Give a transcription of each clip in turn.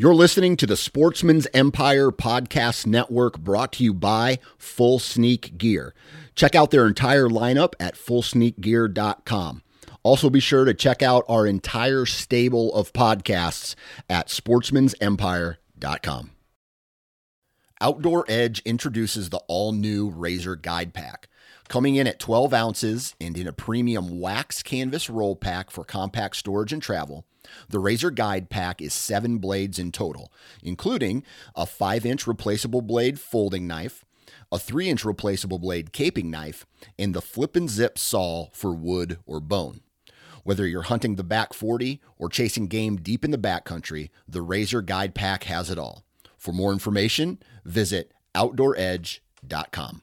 You're listening to the Sportsmen's Empire Podcast Network brought to you by Full Sneak Gear. Check out their entire lineup at fullsneakgear.com. Also, be sure to check out our entire stable of podcasts at sportsmensempire.com. Outdoor Edge introduces the all new Razor Guide Pack. Coming in at 12 ounces and in a premium wax canvas roll pack for compact storage and travel, the Razor Guide Pack is seven blades in total, including a 5 inch replaceable blade folding knife, a 3 inch replaceable blade caping knife, and the flip and zip saw for wood or bone. Whether you're hunting the back 40 or chasing game deep in the backcountry, the Razor Guide Pack has it all. For more information, visit OutdoorEdge.com.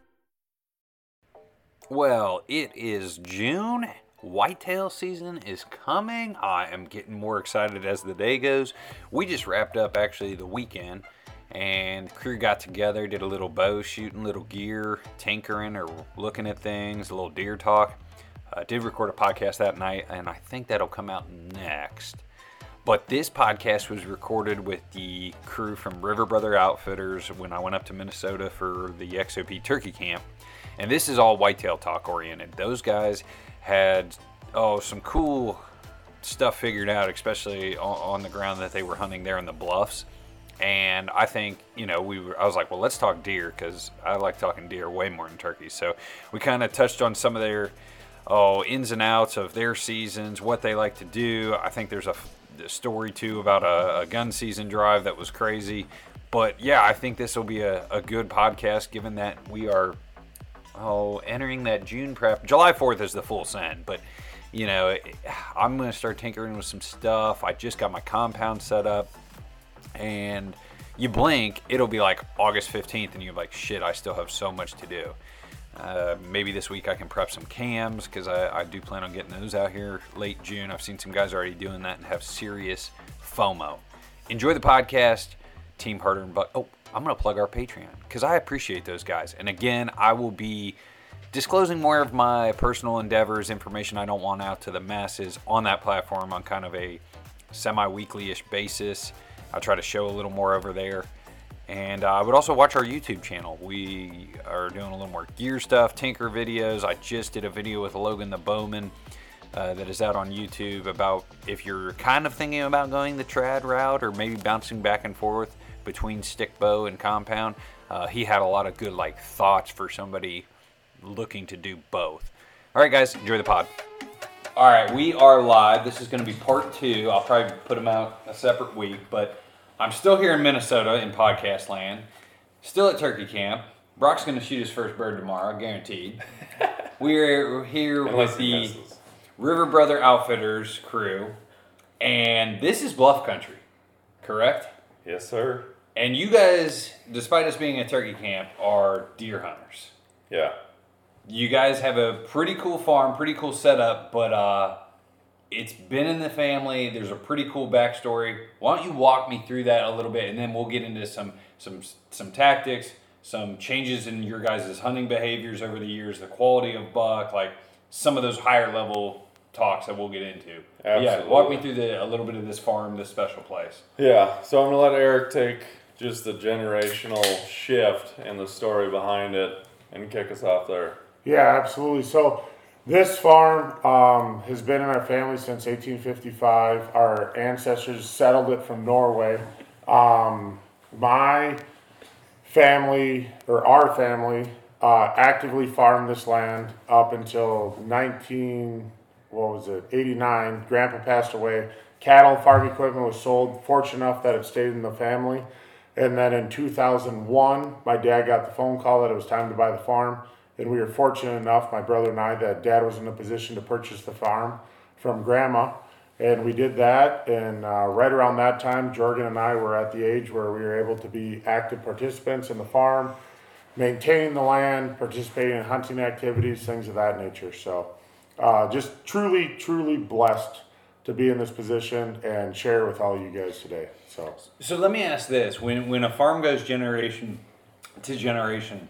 Well, it is June. Whitetail season is coming. I am getting more excited as the day goes. We just wrapped up actually the weekend and the crew got together, did a little bow shooting, little gear, tinkering or looking at things, a little deer talk. I uh, did record a podcast that night and I think that'll come out next. But this podcast was recorded with the crew from River Brother Outfitters when I went up to Minnesota for the XOP turkey camp. And this is all whitetail talk oriented. Those guys had oh some cool stuff figured out, especially on, the ground that they were hunting there in the bluffs. And I think you know we were. I was like, well, let's talk deer because I like talking deer way more than turkeys. So we kind of touched on some of their oh ins and outs of their seasons, what they like to do. I think there's a, a story too about a, a, gun season drive that was crazy. But yeah, I think this will be a, a good podcast given that we are oh, entering that June prep. July 4th is the full send, but you know, I'm going to start tinkering with some stuff. I just got my compound set up, and you blink, it'll be like August 15th, and you're like, shit, I still have so much to do. Uh, maybe this week I can prep some cams because I, I, do plan on getting those out here late June. I've seen some guys already doing that and have serious FOMO. Enjoy the podcast, Team Harder and Buck. Oh, I'm going to plug our Patreon because I appreciate those guys. And again, I will be disclosing more of my personal endeavors, information I don't want out to the masses on that platform on kind of a semi weekly ish basis. I'll try to show a little more over there. And uh, I would also watch our YouTube channel. We are doing a little more gear stuff, tinker videos. I just did a video with Logan the Bowman uh, that is out on YouTube about if you're kind of thinking about going the trad route or maybe bouncing back and forth between stick bow and compound. Uh, he had a lot of good like thoughts for somebody looking to do both. All right, guys, enjoy the pod. All right, we are live. This is going to be part two. I'll probably put them out a separate week, but I'm still here in Minnesota in podcast land, still at turkey camp. Brock's going to shoot his first bird tomorrow, guaranteed. We're here with the River Brother Outfitters crew, and this is bluff country, correct? Yes, sir. And you guys, despite us being a turkey camp, are deer hunters. Yeah. You guys have a pretty cool farm, pretty cool setup, but uh, it's been in the family. There's a pretty cool backstory. Why don't you walk me through that a little bit, and then we'll get into some some some tactics, some changes in your guys' hunting behaviors over the years, the quality of buck, like some of those higher level talks that we'll get into. Absolutely. Yeah, walk me through the a little bit of this farm, this special place. Yeah, so I'm gonna let Eric take just the generational shift and the story behind it and kick us off there. Yeah, absolutely. So this farm um, has been in our family since 1855. Our ancestors settled it from Norway. Um, my family, or our family, uh, actively farmed this land up until 19, what was it, 89. Grandpa passed away. Cattle, farm equipment was sold. Fortunate enough that it stayed in the family. And then in 2001, my dad got the phone call that it was time to buy the farm. And we were fortunate enough, my brother and I, that dad was in a position to purchase the farm from grandma. And we did that, and uh, right around that time, Jorgen and I were at the age where we were able to be active participants in the farm, maintaining the land, participating in hunting activities, things of that nature. So, uh, just truly, truly blessed to be in this position and share with all you guys today. So, So let me ask this: when when a farm goes generation to generation,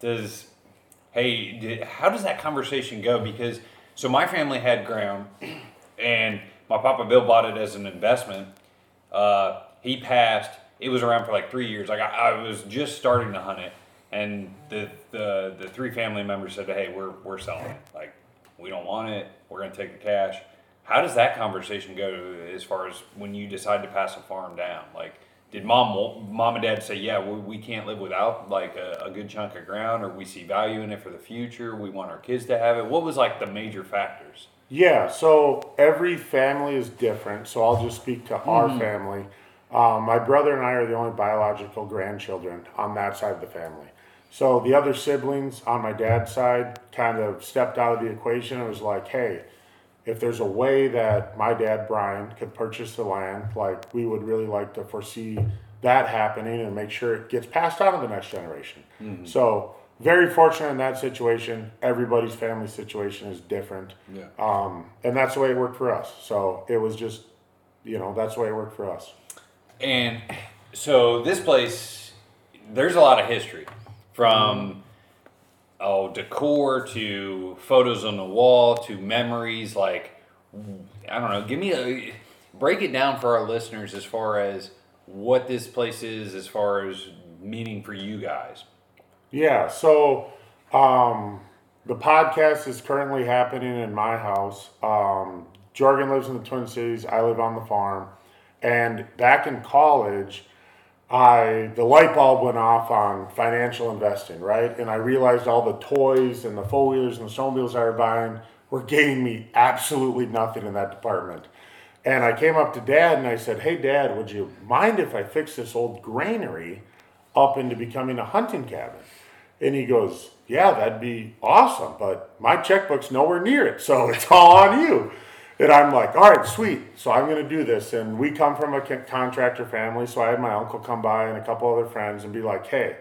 does hey, did, how does that conversation go? Because so my family had ground, and my papa Bill bought it as an investment. Uh, he passed. It was around for like three years. Like I, I was just starting to hunt it, and the, the the three family members said, "Hey, we're we're selling. Like we don't want it. We're gonna take the cash." How does that conversation go as far as when you decide to pass a farm down? Like, did mom, mom and dad say, yeah, we, we can't live without like a, a good chunk of ground, or we see value in it for the future? We want our kids to have it. What was like the major factors? yeah, so every family is different. So, I'll just speak to our family. Um, my brother and I are the only biological grandchildren on that side of the family. So, the other siblings on my dad's side kind of stepped out of the equation and was like, hey, if there's a way that my dad Brian could purchase the land, like we would really like to foresee that happening and make sure it gets passed on to the next generation. So very fortunate in that situation. Everybody's family situation is different. Yeah. Um, and that's the way it worked for us. So it was just, you know, that's the way it worked for us. And so this place, there's a lot of history from oh decor to photos on the wall to memories. Like I don't know, give me a break it down for our listeners as far as what this place is, as far as meaning for you guys. Yeah, so um, the podcast is currently happening in my house. Um, Jorgen lives in the Twin Cities. I live on the farm. And back in college, I the light bulb went off on financial investing, right? And I realized all the toys and the four wheelers and the snowmobiles I were buying were getting me absolutely nothing in that department. And I came up to dad and I said, Hey, dad, would you mind if I fix this old granary up into becoming a hunting cabin? And he goes, Yeah, that'd be awesome, but my checkbook's nowhere near it, so it's all on you. And I'm like, All right, sweet. So I'm going to do this. And we come from a contractor family, so I had my uncle come by and a couple other friends and be like, Hey,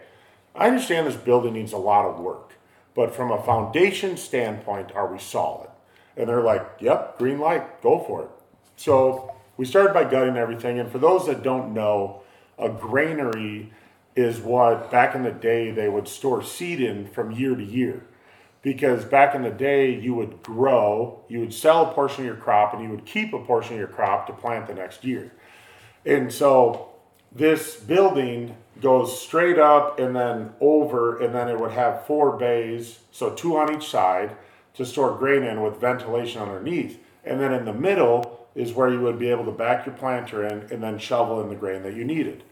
I understand this building needs a lot of work, but from a foundation standpoint, are we solid? And they're like, Yep, green light, go for it. So we started by gutting everything. And for those that don't know, a granary is what back in the day they would store seed in from year to year. Because back in the day, you would grow, you would sell a portion of your crop, and you would keep a portion of your crop to plant the next year. And so this building goes straight up and then over, and then it would have four bays, so two on each side, to store grain in with ventilation underneath. And then in the middle is where you would be able to back your planter in and then shovel in the grain that you needed.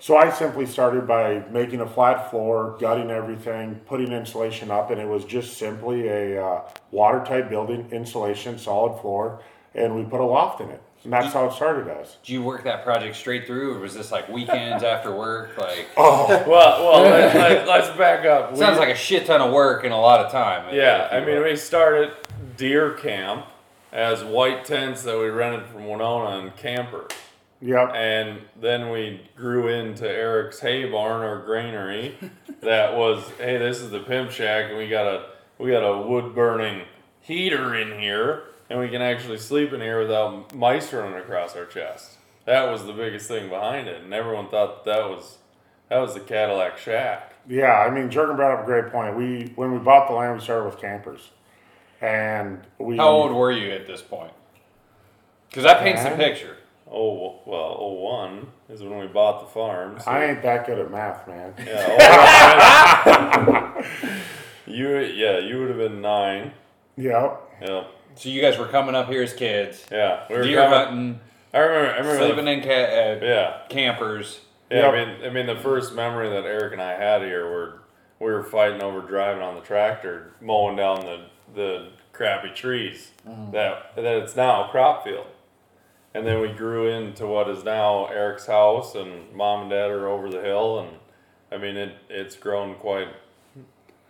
So I simply started by making a flat floor, gutting everything, putting insulation up, and it was just simply a uh, watertight building, insulation, solid floor, and we put a loft in it. And that's how it started as. Did you work that project straight through, or was this like weekends after work? Like oh, Well, well, let, let, let's back up. We- sounds like a shit ton of work and a lot of time. Yeah, I you mean, will. we started deer camp as white tents that we rented from Winona and campers. Yep. And then we grew into Eric's hay barn or granary. that was, hey, this is the pimp shack, and we got a we got a wood burning heater in here, and we can actually sleep in here without mice running across our chest. That was the biggest thing behind it, and everyone thought that was that was the Cadillac shack. Yeah, I mean, Jorgen brought up a great point. We when we bought the land, we started with campers, and we. How old were you at this point? Because that paints the picture. Oh well, oh one is when we bought the farm. so- I ain't that good at math, man. Yeah, oh, you yeah, you would have been nine. Yep. Yeah, So you guys were coming up here as kids, yeah. We were deer coming- hunting, I remember. I remember. sleeping the, in ca- uh, yeah, campers. yeah. Yep. I mean, I mean, the first memory that Eric and I had here were we were fighting over driving on the tractor, mowing down the the crappy trees that that it's now a crop field. And then we grew into what is now Eric's house, and mom and dad are over the hill, and I mean it. It's grown quite,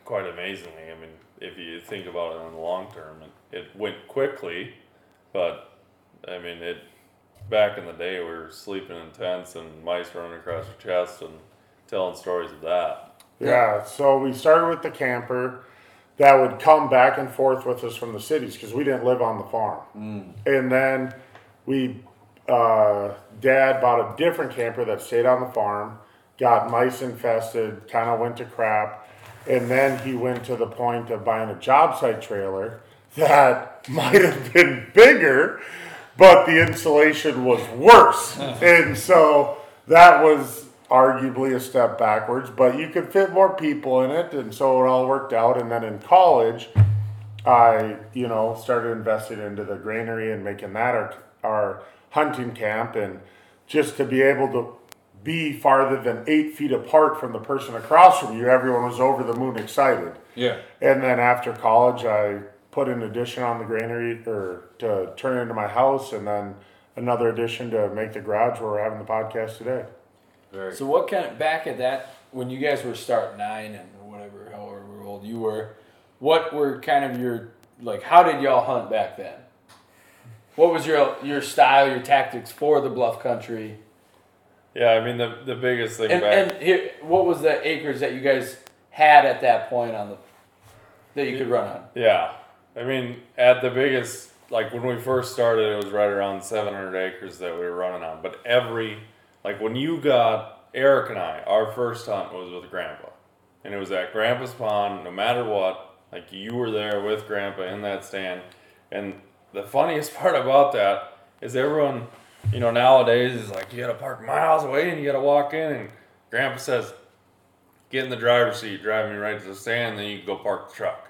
quite amazingly. I mean, if you think about it in the long term, it, it went quickly, but I mean, it. Back in the day, we were sleeping in tents and mice running across your chest and telling stories of that. Yeah, so we started with the camper that would come back and forth with us from the cities because we didn't live on the farm. Mm. And then we, uh, dad bought a different camper that stayed on the farm, got mice infested, kind of went to crap. And then he went to the point of buying a job site trailer that might have been bigger, but the insulation was worse. and so that was arguably a step backwards, but you could fit more people in it, and so it all worked out. And then in college, I, you know, started investing into the granary and making that our, our hunting camp, and just to be able to be farther than eight feet apart from the person across from you, everyone was over the moon excited. Yeah. And then after college, I put an addition on the granary or to turn it into my house, and then another addition to make the garage where we're having the podcast today. Very So what kind of back at that when you guys were starting nine and whatever, however old you were, what were kind of your like? How did y'all hunt back then? What was your your style, your tactics for the bluff country? Yeah, I mean the the biggest thing And, back. and here, what was the acres that you guys had at that point on the that you could run on? Yeah, I mean, at the biggest, like when we first started, it was right around 700 acres that we were running on. But every, like when you got Eric and I, our first hunt was with Grandpa, and it was at Grandpa's pond. No matter what, like you were there with Grandpa in that stand, and the funniest part about that is everyone, you know, nowadays is like you gotta park miles away and you gotta walk in, and Grandpa says, "Get in the driver's seat, drive me right to the stand, then you can go park the truck."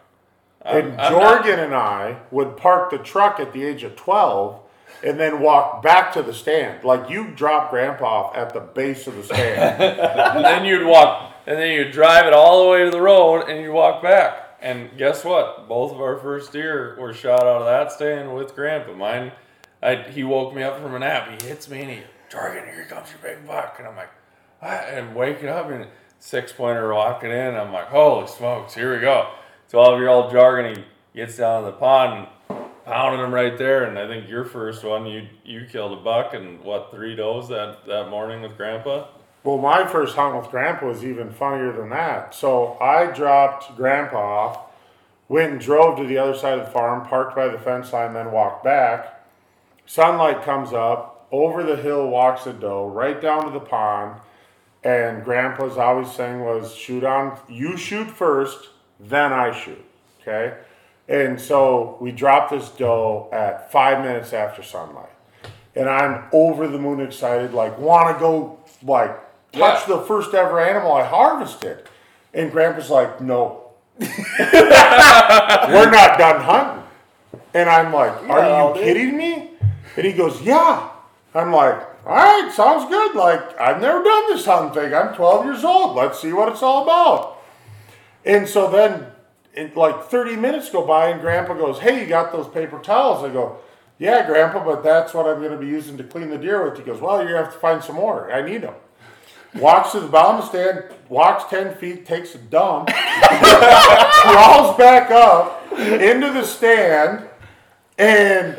I'm- And I'm not- Jorgen and I would park the truck at the age of 12 and then walk back to the stand. Like you drop grandpa off at the base of the stand. and then you'd walk, and then you'd drive it all the way to the road, and you'd walk back. And guess what? Both of our first deer were shot out of that stand with Grandpa. Mine, I, he woke me up from a nap. He hits me, and he, Jorgen, here comes your big buck. And I'm like, what? And waking up, and six pointer walking in. I'm like, holy smokes, here we go. 12 year old Jorgen, he gets down to the pond, and pounding him right there. And I think your first one, you you killed a buck and what three does that that morning with Grandpa. Well, my first hunt with grandpa was even funnier than that. So I dropped grandpa off, went and drove to the other side of the farm, parked by the fence line, then walked back. Sunlight comes up, over the hill walks a doe, right down to the pond. And grandpa's always saying was shoot on you shoot first, then I shoot. Okay? And so we dropped this doe at five minutes after sunlight. And I'm over the moon excited, like wanna go like touch the first ever animal I harvested. And grandpa's like, no. We're not done hunting. And I'm like, are you kidding me? And he goes, yeah. I'm like, all right, sounds good. Like, I've never done this hunting thing. I'm 12 years old. Let's see what it's all about. And so then, it, like 30 minutes go by, and Grandpa goes, hey, you got those paper towels? I go, yeah, Grandpa, but that's what I'm going to be using to clean the deer with. He goes, well, you're going to have to find some more. I need them. Walks to the bottom of the stand, walks 10 feet, takes a dump, crawls back up into the stand, and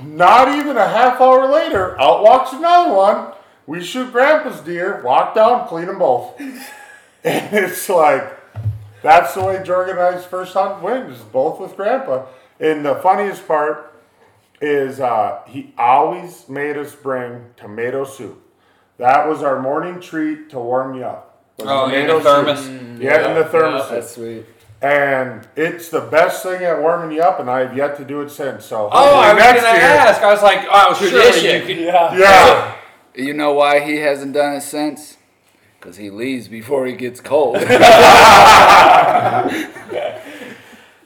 not even a half hour later, out walks another one. We shoot Grandpa's deer, walk down, clean them both. And it's like, that's the way Jorgen and I's first hunt went, is both with Grandpa. And the funniest part is uh, he always made us bring tomato soup. That was our morning treat to warm you up. Oh, in tomato the thermos. soup. Yeah, in the thermos. That's sweet. And it's the best thing at warming you up, and I've yet to do it since. So Oh, I was hopefully gonna ask. I was like, oh, surely Tradition. you could. Yeah. You know why he hasn't done it since? Because he leaves before he gets cold.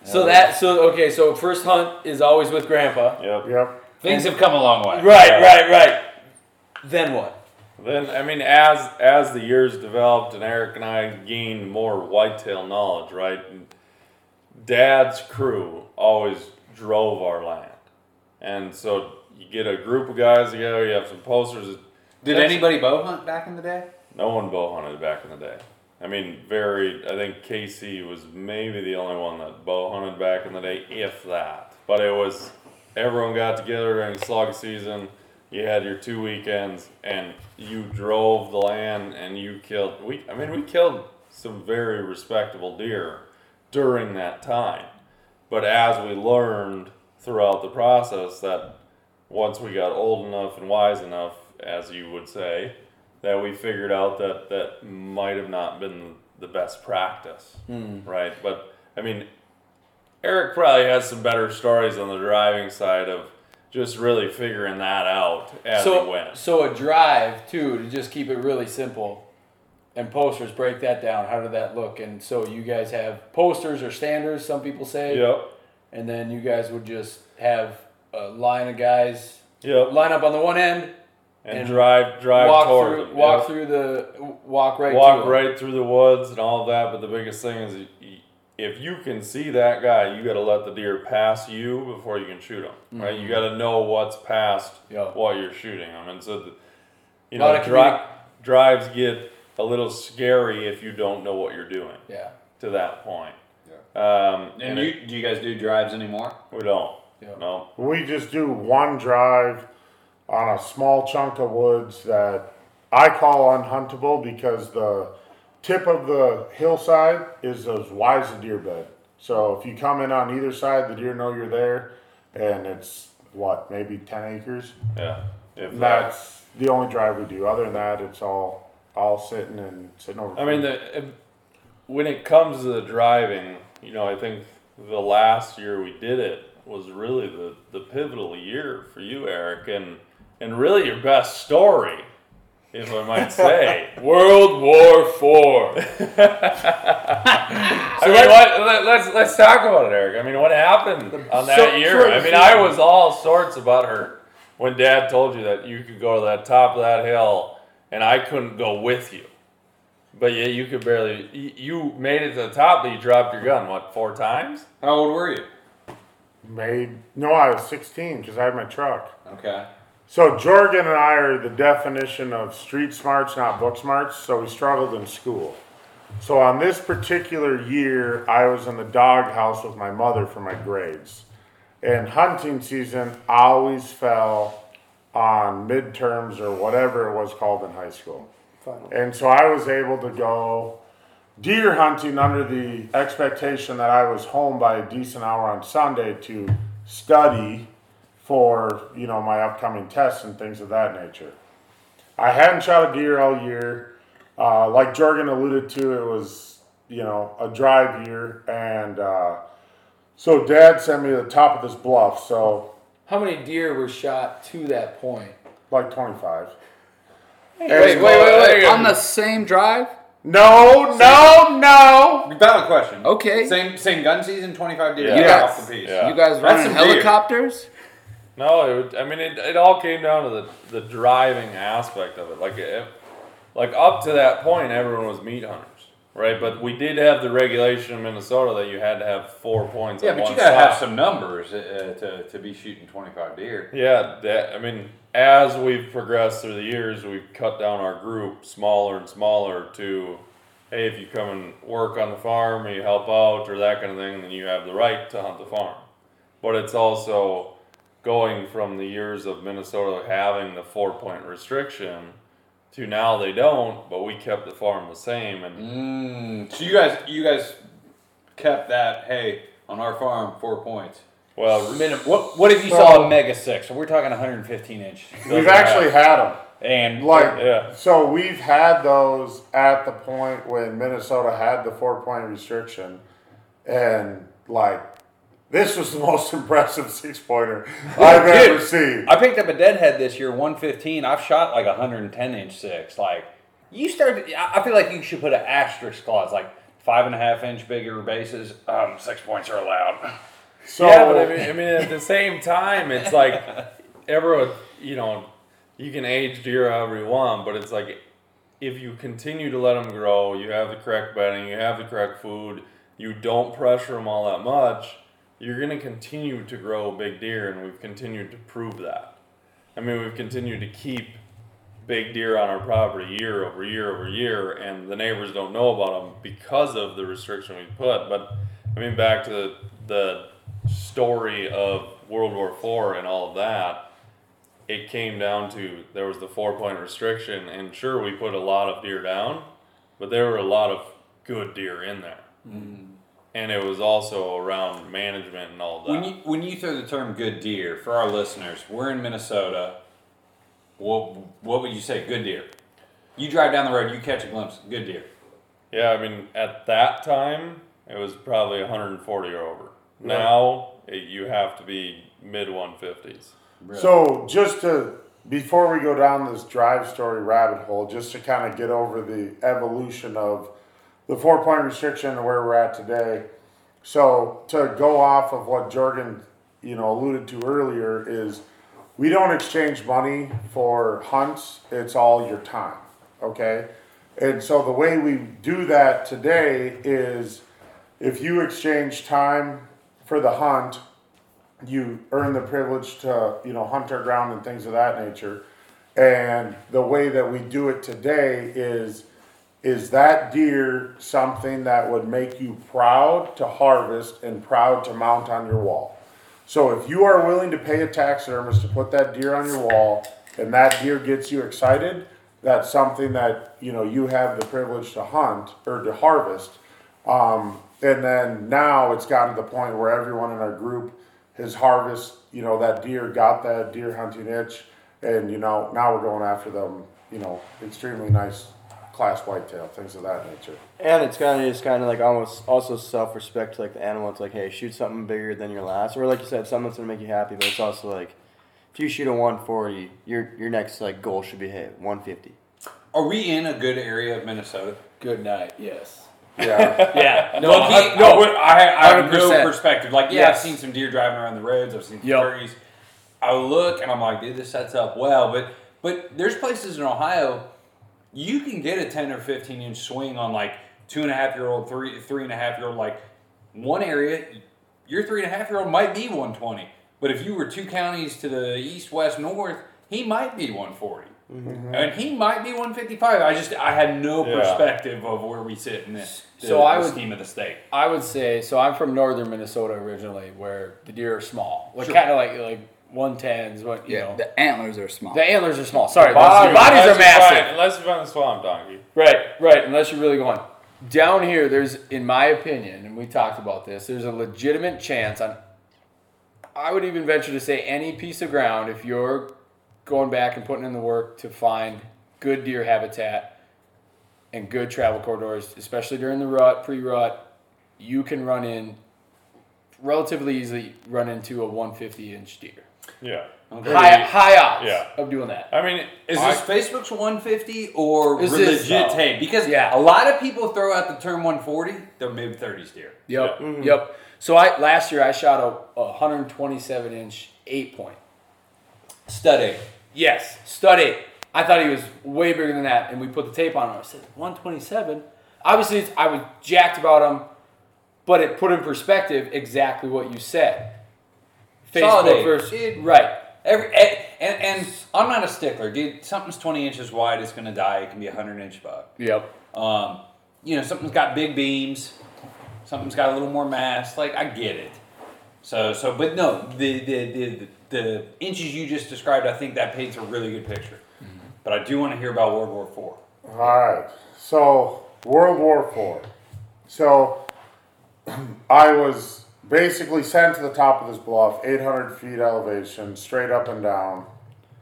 So that so okay. So first hunt is always with grandpa. Yep. Yep. Things have come a long way. Right, right, right. Then what? Then I mean, as as the years developed and Eric and I gained more whitetail knowledge, right? Dad's crew always drove our land, and so you get a group of guys together. You have some posters. Did That's- anybody bow hunt back in the day? No one bow hunted back in the day. I mean, very. I think KC was maybe the only one that bow hunted back in the day, if that. But it was, everyone got together during slug season. You had your two weekends, and you drove the land, and you killed. We, I mean, we killed some very respectable deer during that time. But as we learned throughout the process, that once we got old enough and wise enough, as you would say, that we figured out that that might have not been the best practice, hmm. right? But I mean, Eric probably has some better stories on the driving side of just really figuring that out as So, went. so a drive too to just keep it really simple, and posters break that down. How did that look? And so you guys have posters or standards. Some people say. Yep. And then you guys would just have a line of guys Yep. line up on the one end, And, and drive drive walk toward through, them. walk through the, walk right. walk right through the woods and all that. But the biggest thing is, y- y- if you can see that guy, you got to let the deer pass you before you can shoot him. Right? You got to know what's past Yeah. while you're shooting them. And so, the, you know, dri- communi- drives get a little scary if you don't know what you're doing Yeah. to that point. Um, And it- you, do you guys do drives anymore? we don't. Yeah. No. We just do one drive on a small chunk of woods that I call unhuntable because the tip of the hillside is as wide as a deer bed. So if you come in on either side, the deer know you're there, and it's what maybe ten acres. Yeah. If that, That's the only drive we do. Other than that, it's all all sitting and sitting over. I mean, the, if- when it comes to the driving, you know, I think the last year we did it was really the, the pivotal year for you, Eric, and and really your best story, if I might say. World War Four. I mean, what, let, let's let's talk about it, Eric. I mean, what happened on that So- year? sure, I mean, sure. I was all sorts about hurt when Dad told you that you could go to that top of that hill, and I couldn't go with you. But yeah, you could barely. You you made it to the top, but you dropped your gun. What four times? How old were you? made no, I was 16 because I had my truck. Okay. So Jorgen and I are the definition of street smarts, not book smarts. So we struggled in school. So on this particular year, I was in the doghouse with my mother for my grades. And hunting season always fell on midterms or whatever it was called in high school. And so I was able to go deer hunting under the expectation that I was home by a decent hour on Sunday to study for you know my upcoming tests and things of that nature. I hadn't shot a deer all year. Uh, like Jorgen alluded to, it was you know a dry year, and uh, so Dad sent me to the top of this bluff. So How many deer were shot to that point? like twenty five. Wait, wait, wait, wait. On the same drive? No, no, no. Valid question. Okay. Same same gun season, 25 deer. Yeah. You off guys, the piece. Yeah. you guys That's running some deer. No, it would, I mean, it, it all came down to the, the driving aspect of it. Like, it, like up to that point, everyone was meat hunters, right? But we did have the regulation in Minnesota that you had to have four points. Yeah, on but one you gotta have some numbers uh, to, to be shooting 25 deer. Yeah, that, I mean, as we've progressed through the years, we've cut down our group smaller and smaller to, hey, if you come and work on the farm, or you help out, or that kind of thing, then you have the right to hunt the farm. But it's also going from the years of Minnesota having the four point restriction to now they don't, but we kept the farm the same. And Mm, so you guys you guys kept that. Hey, on our farm, four points. well, Minimum. What what if you So- saw a mega six? So we're talking 115 inch. We've actually had them. And Like, Yeah. so we've had those at the point when Minnesota had the four point restriction, and like, this was the most impressive six pointer I've ever seen. I picked up a deadhead this year, 115. I've shot like 110 inch six. Like you start, I I feel like you should put an asterisk clause, like five and a half inch bigger bases. Um, six points are allowed. So, yeah, but I mean, I mean, at the same time, it's like everyone, you know, you can age deer however you want, but it's like if you continue to let them grow, you have the correct bedding, you have the correct food, you don't pressure them all that much, you're going to continue to grow big deer, and we've continued to prove that. I mean, we've continued to keep big deer on our property year over year over year, and the neighbors don't know about them because of the restriction we put. But I mean, back to the, the story of World War IV and all of that, it came down to there was the four point restriction, and sure we put a lot of deer down, but there were a lot of good deer in there, mm-hmm. And it was also around management and all that. When you when you throw the term "good deer" for our listeners, we're in Minnesota. What what would you say? Good deer. You drive down the road, you catch a glimpse. Good deer. Yeah, I mean, at that time, it was probably 140 or over. Now, it, you have to be mid 150s. So just to before we go down this drive story rabbit hole, just to kind of get over the evolution of the four point restriction and where we're at today. So to go off of what Jorgen, you know, alluded to earlier is we don't exchange money for hunts. It's all your time. Okay. And so the way we do that today is if you exchange time for the hunt, you earn the privilege to you know hunt our ground and things of that nature and the way that we do it today is is that deer something that would make you proud to harvest and proud to mount on your wall? So if you are willing to pay a taxidermist to put that deer on your wall and that deer gets you excited that's something that you know you have the privilege to hunt or to harvest. Um, and then now it's gotten to the point where everyone in our group has harvest, you know, that deer got that deer hunting itch, and you know now we're going after them, you know, extremely nice class whitetail, things of that nature. And it's kind of just kind of like almost also self respect to like the animal. It's like, hey, shoot something bigger than your last, or like you said, something that's gonna make you happy. But it's also like, if you shoot a 140, your your next like goal should be hey 150. Are we in a good area of Minnesota? Good night. Yes. Yeah, Yeah. No, I, no, I, I have no 100%. perspective. Like, yeah, Yes. I've seen some deer driving around the roads. I've seen Yep. prairies. I look and I'm like, dude, this sets up well. But but there's places in Ohio you can get a 10 or 15 inch swing on like two and a half year old, three three and a half year old. Like one area, your three and a half year old might be 120. But if you were two counties to the east, west, north, he might be 140. Mm-hmm. And he might be 155. I just I had no Yeah. perspective of where we sit in this So the, I would- scheme of the state. I would say so. I'm from northern Minnesota originally, where the deer are small, like Sure. kind of like like one tens. What you Yeah, know, the antlers are small. the antlers are small. Sorry, the Bodies, bodies are massive. find- unless you find a swamp donkey. Right, right. Unless you're really going down here, there's, in my opinion, and we talked about this. There's a legitimate chance on. I would even venture to say any piece of ground if you're going back and putting in the work to find good deer habitat and good travel corridors, especially during the rut, pre-rut, you can run in relatively easily run into a 150 inch deer. Yeah. High, high odds Yeah. of doing that. I mean, Is this Facebook's 150 or Is legit this- no. tape? Because Yeah. a lot of people throw out the term 140, they're mid 30s deer. Yep. Mm-hmm. Yep. So I last year I shot a, a 127 inch eight point. Stud eight. Yes, stud eight. I thought he was way bigger than that, and we put the tape on him. I said 127. Obviously, it's, I was jacked about him, but it put in perspective exactly what you said. Solid Facebook eight. versus Dude. right. Every and, and and I'm not a stickler, dude. Something's 20 inches wide, it's gonna die. It can be a 100 inch buck. Yep. Um, you know, something's got big beams, something's got a little more mass. Like I get it. So so, but no, the the the, the inches you just described, I think that paints a really good picture. But I do want to hear about World War Four. All right. So World War Four. So I was basically sent to the top of this bluff, 800 feet elevation, straight up and down,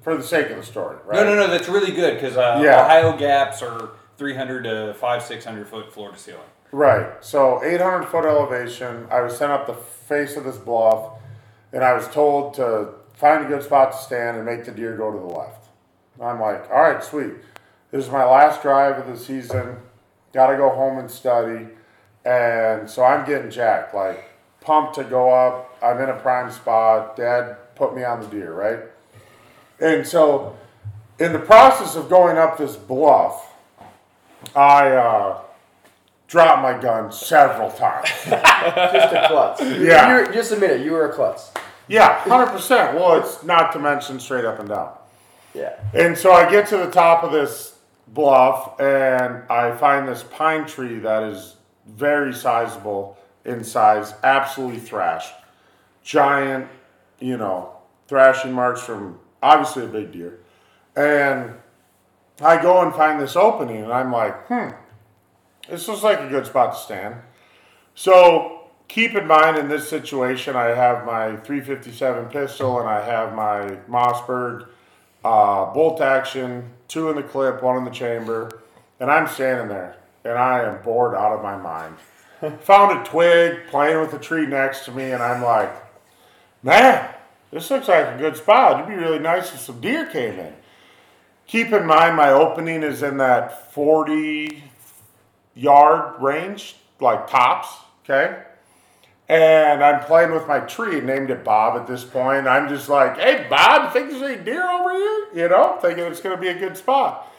for the sake of the story, right? No, no, no, that's really good because uh, Yeah. Ohio gaps are 300 to 5, 600 foot floor to ceiling. Right. So 800 foot elevation. I was sent up the face of this bluff, and I was told to find a good spot to stand and make the deer go to the left. I'm like, all right, sweet. This is my last drive of the season. Got to go home and study, and so I'm getting jacked, like pumped to go up. I'm in a prime spot. Dad put me on the deer, right? And so, in the process of going up this bluff, I uh, dropped my gun several times. Just a klutz. Yeah. You were, just admit it. You were a klutz. Yeah, hundred percent. Well, it's not to mention straight up and down. Yeah. And so I get to the top of this bluff and I find this pine tree that is very sizable in size, absolutely thrashed. giant, you know, thrashing marks from obviously a big deer. And I go and find this opening, and I'm like, hmm, this looks like a good spot to stand. So keep in mind in this situation, I have my 357 pistol and I have my Mossberg uh, bolt action, two in the clip, one in the chamber, and I'm standing there and I am bored out of my mind. Found a twig playing with a tree next to me, and I'm like, man, this looks like a good spot. It'd be really nice if some deer came in. Keep in mind, my opening is in that 40 yard range, like tops, okay? And I'm playing with my tree, named it Bob at this point. I'm just like, hey, Bob, think there's any deer over here? You know, thinking it's going to be a good spot.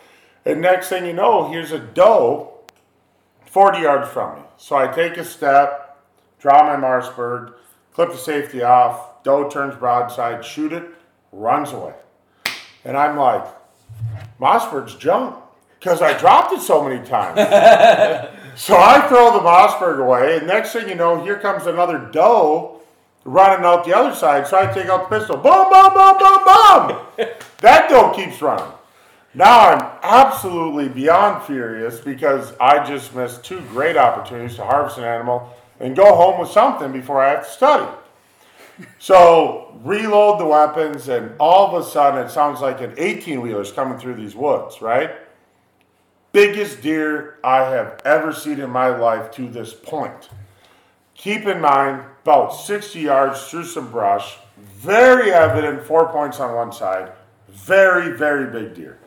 And next thing you know, here's a doe 40 yards from me. So I take a step, draw my Mossberg, clip the safety off, doe turns broadside, shoot it, runs away. And I'm like, Mossberg's junk because I dropped it so many times. so I throw the Mossberg away, and next thing you know, here comes another doe running out the other side. So I take out the pistol, boom, boom, boom, boom, boom. that doe keeps running. Now I'm absolutely beyond furious because I just missed two great opportunities to harvest an animal and go home with something before I have to study. So reload the weapons, and all of a sudden it sounds like an 18 wheeler is coming through these woods, right? Biggest deer I have ever seen in my life to this point. Keep in mind, about 60 yards through some brush, very evident, four points on one side, very, very big deer.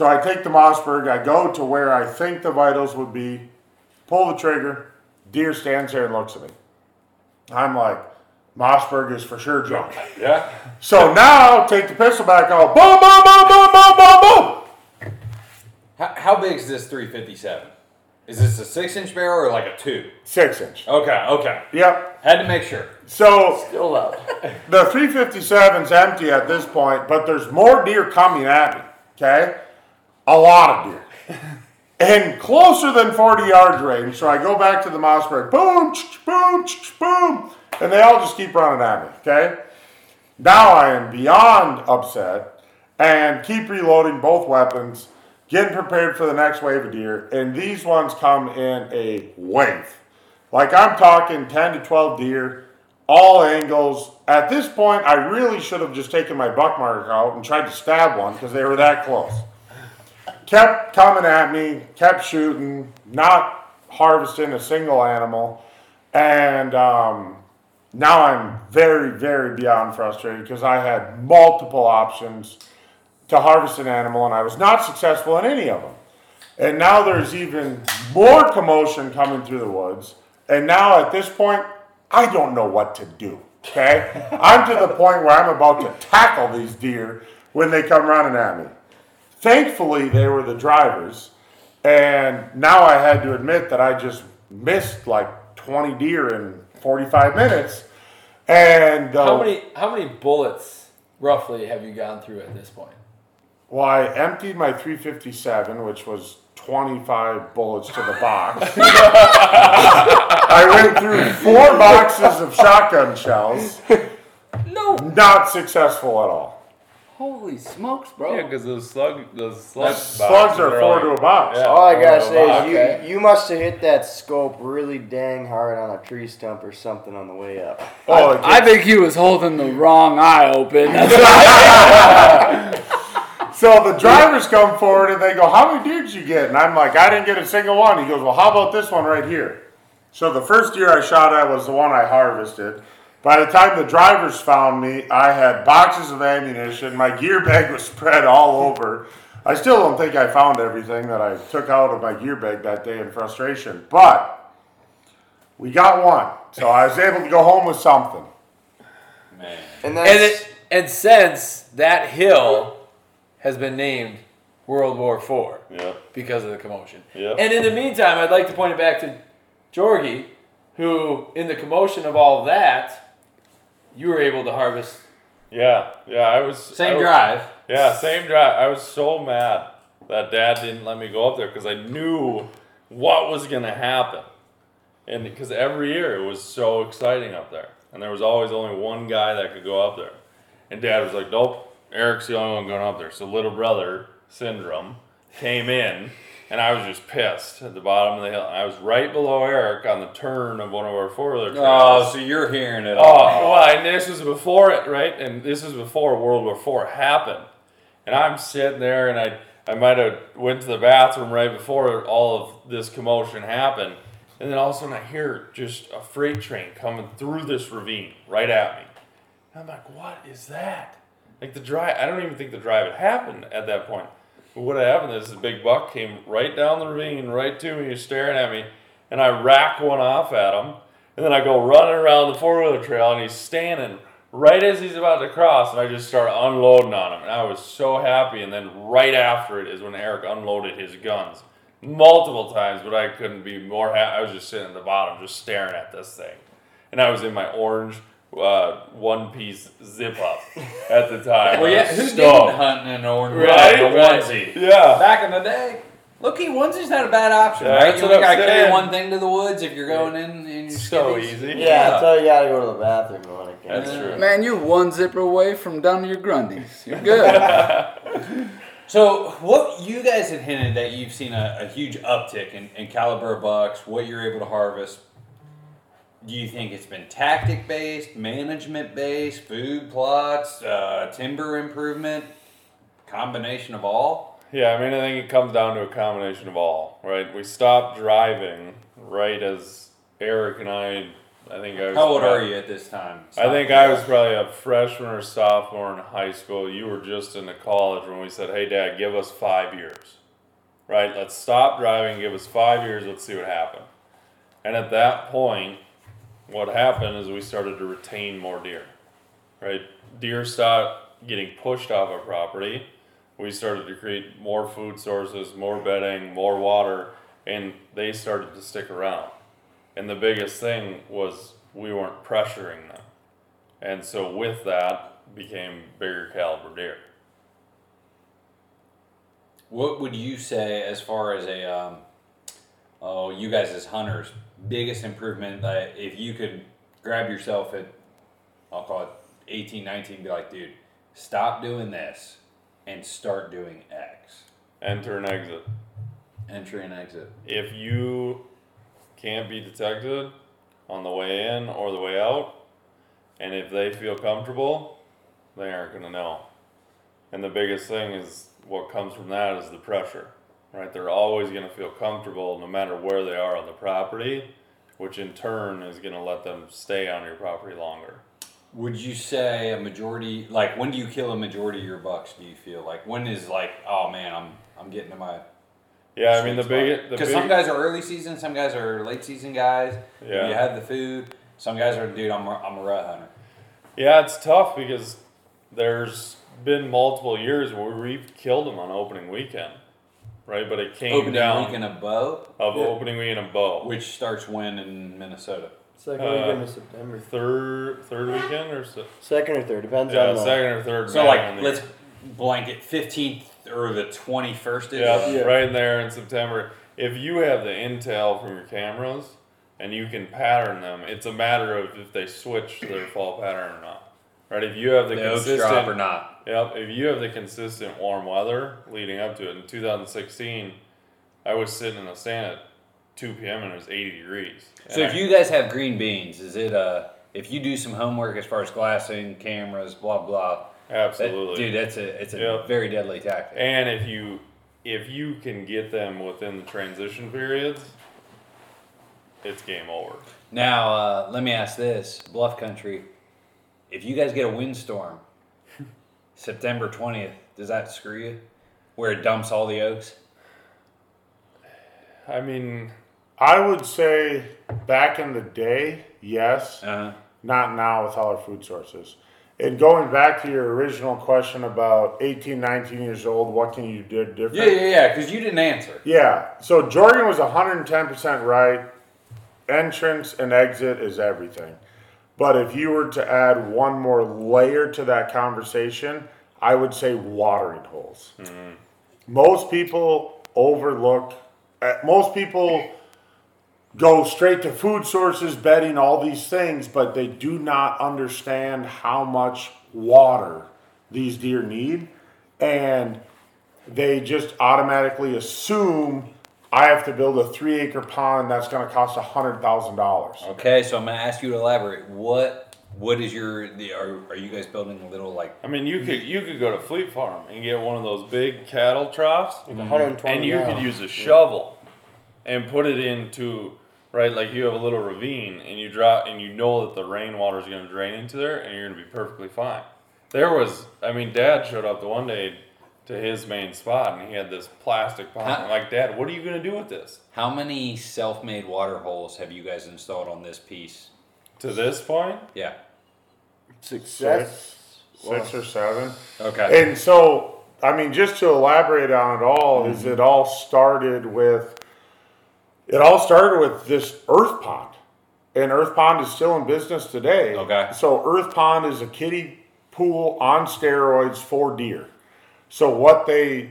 So I take the Mossberg, I go to where I think the vitals would be, pull the trigger, deer stands there and looks at me. I'm like, Mossberg is for sure junk. Yeah. So now take the pistol back out, boom, boom, boom, boom, boom, boom, boom. How, how big is this 357? Is this a six inch barrel or like a two? Six inch. Okay, okay. Yep. Had to make sure. So Still loud. the 357's empty at this point, but there's more deer coming at me. Okay? A lot of deer. And closer than 40 yards range, so I go back to the boom, ch- boom, ch- boom, and they all just keep running at me, okay? Now I am beyond upset and keep reloading both weapons, getting prepared for the next wave of deer, and these ones come in a wave. Like I'm talking 10 to 12 deer, all angles. At this point, I really should have just taken my buck mark out and tried to stab one because they were that close. Kept coming at me, kept shooting, not harvesting a single animal, and um, now I'm very, very beyond frustrated because I had multiple options to harvest an animal and I was not successful in any of them. And now there's even more commotion coming through the woods. And now at this point, I don't know what to do. Okay? I'm to the point where I'm about to tackle these deer when they come running at me. Thankfully, they were the drivers. And now I had to admit that I just missed like 20 deer in 45 minutes. And uh, How many how many bullets roughly have you gone through at this point? Well, I emptied my 357, which was 25 bullets to the box. I went through four boxes of shotgun shells. No. Not successful at all. Holy smokes, bro. Yeah, because those slug, those slug Slugs boxes are four like- to a box. Yeah. All I gotta say is you, Okay. you must have hit that scope really dang hard on a tree stump or something on the way up. Oh, it I gets- think he was holding the wrong eye open. So the drivers come forward and they go, How many deer did you get? And I'm like, I didn't get a single one. He goes, Well, how about this one right here? So the first deer I shot at was the one I harvested. By the time the drivers found me, I had boxes of ammunition. My gear bag was spread all over. I still don't think I found everything that I took out of my gear bag that day in frustration. But we got one. So I was able to go home with something. Man. And And it, and since that hill has been named World War Four Yep. because of the commotion. Yep. And in the meantime, I'd like to point it back to Jorgie, who, in the commotion of all that, you were able to harvest Yeah, yeah. I was I same was- drive. Yeah, same drive. I was so mad that Dad didn't let me go up there because I knew what was gonna happen, and because every year it was so exciting up there. and there was always only one guy that could go up there. And Dad was like, "Nope, Eric's the only one going up there." So little brother syndrome came in, and I was just pissed at the bottom of the hill. I was right below Eric on the turn of one of our four wheeler oh, trails. Oh, so you're hearing it Oh, all. well, and this was before it, right? And this was before World War Four happened. And I'm sitting there, and I I might have went to the bathroom right before all of this commotion happened, and then all of a sudden I hear just a freight train coming through this ravine right at me. And I'm like, what is that? Like the drive, I don't even think the drive had happened at that point. What happened is this big buck came right down the ravine, right to me, staring at me, and I rack one off at him, and then I go running around the four wheeler trail, and he's standing right as he's about to cross, and I just start unloading on him, and I was so happy. And then right after it is when Eric unloaded his guns multiple times, but I couldn't be more happy. I was just sitting at the bottom, just staring at this thing, and I was in my orange uh, one piece zip up at the time. Well, yeah, was who stoked. didn't hunt in an orange Right, a right. onesie? Yeah. Back in the day. Look, one's not a bad option, Yeah, right? You what only got to carry one thing to the woods if you're going in and you're So skivvies. easy. Yeah, until you gotta go to the bathroom. Or like, That's true. Man, you're one zipper away from down to your grundies. You're good. So, what you guys had hinted that you've seen a, a huge uptick in, in caliber of bucks, what you're able to harvest. Do you think it's been tactic based, management based, food plots, uh, timber improvement, combination of all? Yeah, I mean, I think it comes down to a combination of all, right? We stopped driving right as Eric and I, I think I was. How old prob- are you at this time? I think I was probably a freshman or sophomore in high school. You were just into college when we said, hey, Dad, give us five years, right? Let's stop driving, give us five years, let's see what happens. And at that point, what happened is we started to retain more deer, right? Deer stopped getting pushed off our property. We started to create more food sources, more bedding, more water, and they started to stick around. And the biggest thing was we weren't pressuring them. And so with that became bigger caliber deer. What would you say as far as a, um, oh, you guys as hunters, biggest improvement that if you could grab yourself at, I'll call it 18, 19, be like, dude, stop doing this and start doing X. Enter and exit. Entry and exit. If you can't be detected on the way in or the way out, and if they feel comfortable, they aren't going to know. And the biggest thing is what comes from that is the pressure, right? They're always going to feel comfortable no matter where they are on the property, which in turn is going to let them stay on your property longer. Would you say a majority, like when do you kill a majority of your bucks? Do you feel like when is like, oh man, I'm I'm getting to my Yeah, I mean the big, because some guys are early season, some guys are late season guys. Yeah. You have the food. Some guys are, dude, I'm a, I'm a rut hunter. Yeah, it's tough because there's been multiple years where we've killed them on opening weekend, right? But it came Opening down weekend of bow, of opening weekend of bow. which starts when in Minnesota. second Uh, weekend of September. third third weekend or so, Second or third, depends yeah, on the. second or third. So man like, on the- let's blanket 15th or the 21st. yeah, Yeah. right in there in September. If you have the intel from your cameras and you can pattern them, it's a matter of if they switch their fall pattern or not. Right? If you have the, The oaks consistent drop or not. Yep. If you have the consistent warm weather leading up to it, in 2016, I was sitting in the sand at 2 p.m. and it was 80 degrees. So if I- you guys have green beans, is it uh if you do some homework as far as glassing, cameras, blah blah, that- absolutely, dude, that's a it's a Yep. very deadly tactic. and if you if you can get them within the transition periods, it's game over. Now, uh, let me ask this: Bluff Country, if you guys get a windstorm, September twentieth, does that screw you? Where it dumps all the oaks? I mean, I would say back in the day, yes. Uh, Not now with all our food sources. And going back to your original question about 18, 19 years old, what can you do different? yeah, yeah, yeah. Because you didn't answer. Yeah. So Jorgen was 110% right. Entrance and exit is everything. But if you were to add one more layer to that conversation, I would say watering holes. Most people overlook, uh, most people go straight to food sources, bedding, all these things, but they do not understand how much water these deer need. And they just automatically assume I have to build a three acre pond that's going to cost a hundred thousand dollars. Okay, so I'm gonna ask you to elaborate. What what is your the are, are you guys building a little like I mean, you could you could go to Fleet Farm and get one of those big cattle troughs, 120 and you could use a shovel and put it into right like you have a little ravine and you drop and you know that the rainwater is going to drain into there and you're going to be perfectly fine. There was, I mean, Dad showed up the one day to his main spot and he had this plastic pond. Huh? I'm like, Dad, what are you going to do with this? how many self-made water holes have you guys installed on this piece? To this point, Yeah. Six, six or seven. Okay. And so, I mean, just to elaborate on it all, is mm-hmm. it all started with, it all started with this Earth Pond. And Earth Pond is still in business today. Okay. So Earth Pond is a kiddie pool on steroids for deer. So what they,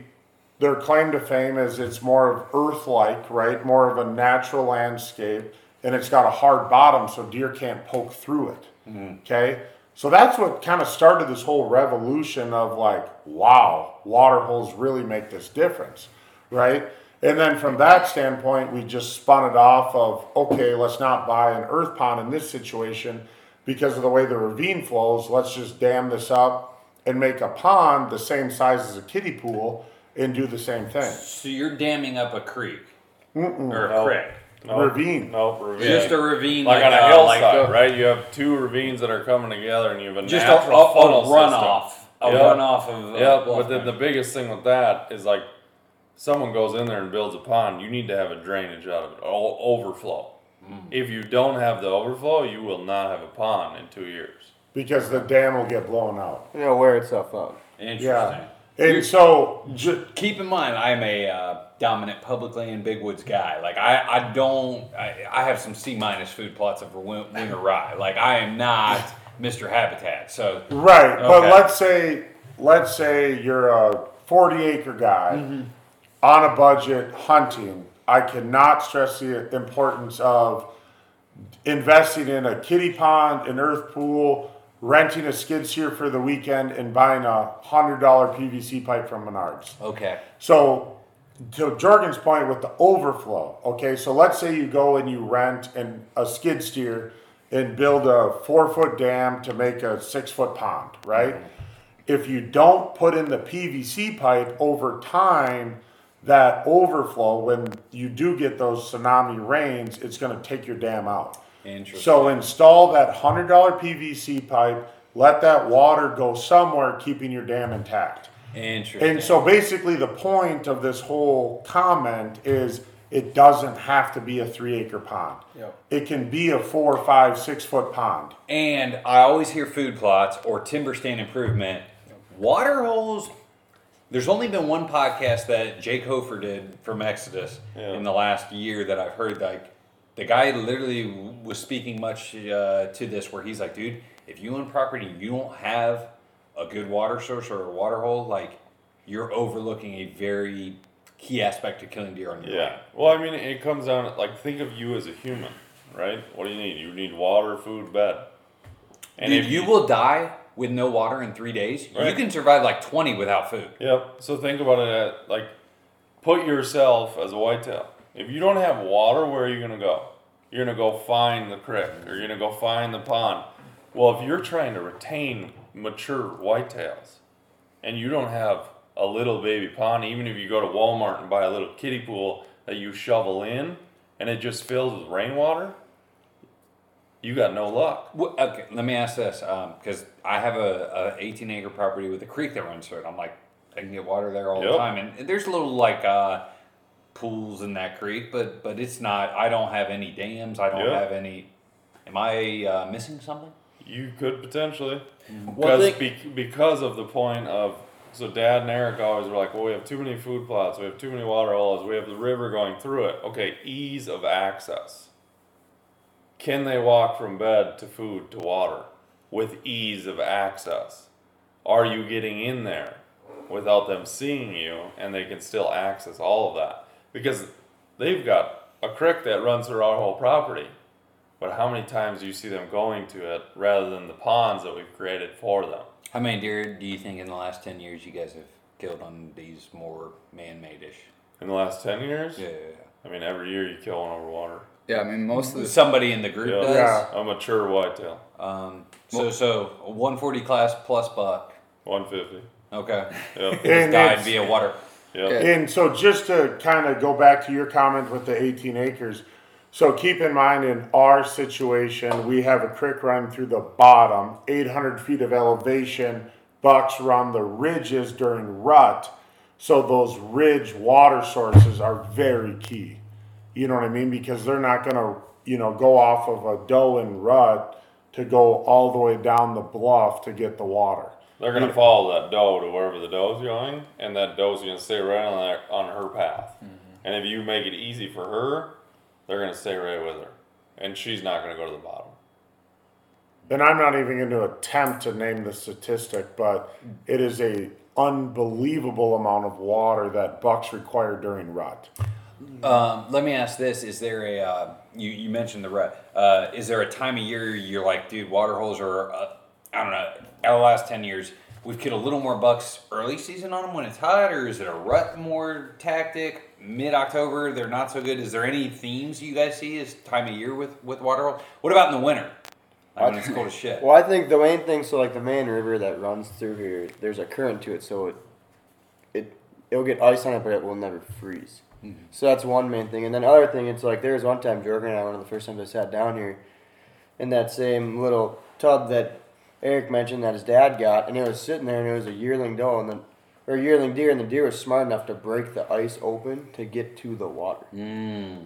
their claim to fame is it's more of Earth-like, right? More of a natural landscape, and it's got a hard bottom so deer can't poke through it. Mm-hmm. Okay. So that's what kind of started this whole revolution of like, wow, water holes really make this difference, right? And then from that standpoint, we just spun it off of, okay, let's not buy an earth pond in this situation because of the way the ravine flows. Let's just dam this up and make a pond the same size as a kiddie pool and do the same thing. So you're damming up a creek or a No. creek. no, Ravine. no ravine. Just a ravine, like, on a uh, hillside, like a- right? You have two ravines that are coming together, and you have a Just a, natural a, funnel a runoff, system. a Yeah. runoff of. uh, Yeah, but then the biggest thing with that is like someone goes in there and builds a pond, you need to have a drainage out of it, all overflow. Mm. If you don't have the overflow, you will not have a pond in two years. Because the dam will get blown out. It'll wear itself out. Interesting. Yeah. And so, ju- Keep in mind, I'm a uh, dominant public land big woods guy. Like I, I don't, I, I have some C minus food plots of win- winter rye. Like I am not Mr. Habitat. So Right, but let's say let's say you're a 40 acre guy on a budget hunting. I cannot stress the importance of investing in a kiddie pond, an earth pool, renting a skid steer for the weekend, and buying a hundred dollar PVC pipe from Menards. okay, So, to Jorgen's point with the overflow, okay, so let's say you go and you rent an, a skid steer and build a four foot dam to make a six foot pond, right? Mm-hmm. If you don't put in the PVC pipe over time, that overflow, when you do get those tsunami rains, it's going to take your dam out. Interesting. So install that hundred dollar PVC pipe, let that water go somewhere, keeping your dam intact. interesting. And so basically, the point of this whole comment is it doesn't have to be a three acre pond. Yep. It can be a four, five, six foot pond. And I always hear food plots or timber stand improvement. Water holes. There's only been one podcast that Jake Hofer did from Exodus Yeah. in the last year that I've heard. Like the guy literally was speaking much uh, to this, where he's like, "Dude, if you own property, and you don't have a good water source or a water hole, like you're overlooking a very key aspect of killing deer on your Yeah. land." Well, I mean, it comes down like think of you as a human, right? What do you need? You need water, food, bed. And Dude, if you will die with no water in three days. You can survive like 20 without food. Yep. So think about it at like put yourself as a whitetail. If you don't have water, where are you gonna go? You're gonna go find the creek or you're gonna go find the pond. Well, if you're trying to retain mature whitetails and you don't have a little baby pond, even if you go to Walmart and buy a little kiddie pool that you shovel in and it just fills with rainwater, you got no luck. Wh- Okay, let me ask this, because I have a, a 18 acre property with a creek that runs through it. I'm like, I can get water there all the time, and there's a little like uh, pools in that creek, but but it's not. I don't have any dams. I don't Yep. have any. Am I uh, missing something? You could potentially, Well, because think- be, because of the point of so Dad and Eric always were like, well, we have too many food plots, we have too many water holes, we have the river going through it. Okay, ease of access. Can they walk from bed to food to water with ease of access? Are you getting in there without them seeing you, and they can still access all of that because they've got a creek that runs through our whole property. But how many times do you see them going to it rather than the ponds that we've created for them? How many deer do you think in the last 10 years you guys have killed on these more man made ish? In the last 10 years? Yeah. I mean, every year you kill one over water. Yeah, I mean most of the Somebody in the group Yeah. does. Yeah. A mature whitetail, Um, so, so a 140 class plus buck. 150. Okay. Yep. Just And died it's- via water. Yeah. And so just to kind of go back to your comment with the 18 acres, so keep in mind in our situation, we have a creek run through the bottom, 800 feet of elevation, bucks run the ridges during rut. So those ridge water sources are very key. You know what I mean? Because they're not gonna, you know, go off of a doe and rut to go all the way down the bluff to get the water. They're gonna follow that doe to wherever the doe's going, and that doe's gonna stay right on that on her path. And if you make it easy for her, they're gonna stay right with her, and she's not gonna go to the bottom. And I'm not even going to attempt to name the statistic, but it is a unbelievable amount of water that bucks require during rut. Um, let me ask this: Is there a uh, you you mentioned the rut? Uh, is there a time of year you're like, dude, water holes are uh, I don't know. Out of the last ten years, we've killed a little more bucks early season on them when it's hot, or is it a rut more tactic? Mid October, they're not so good. Is there any themes you guys see as time of year with with water? What about in the winter? Like when it's cold as shit. Well, I think the main thing, so like the main river that runs through here, there's a current to it, so it it it'll get ice on it, but it will never freeze. Mm-hmm. So that's one main thing, and then other thing, it's like there was one time Jorgen and I, one of the first times I sat down here, in that same little tub that Eric mentioned that his dad got, and it was sitting there, and it was a yearling doe, and then or a yearling deer, and the deer was smart enough to break the ice open to get to the water.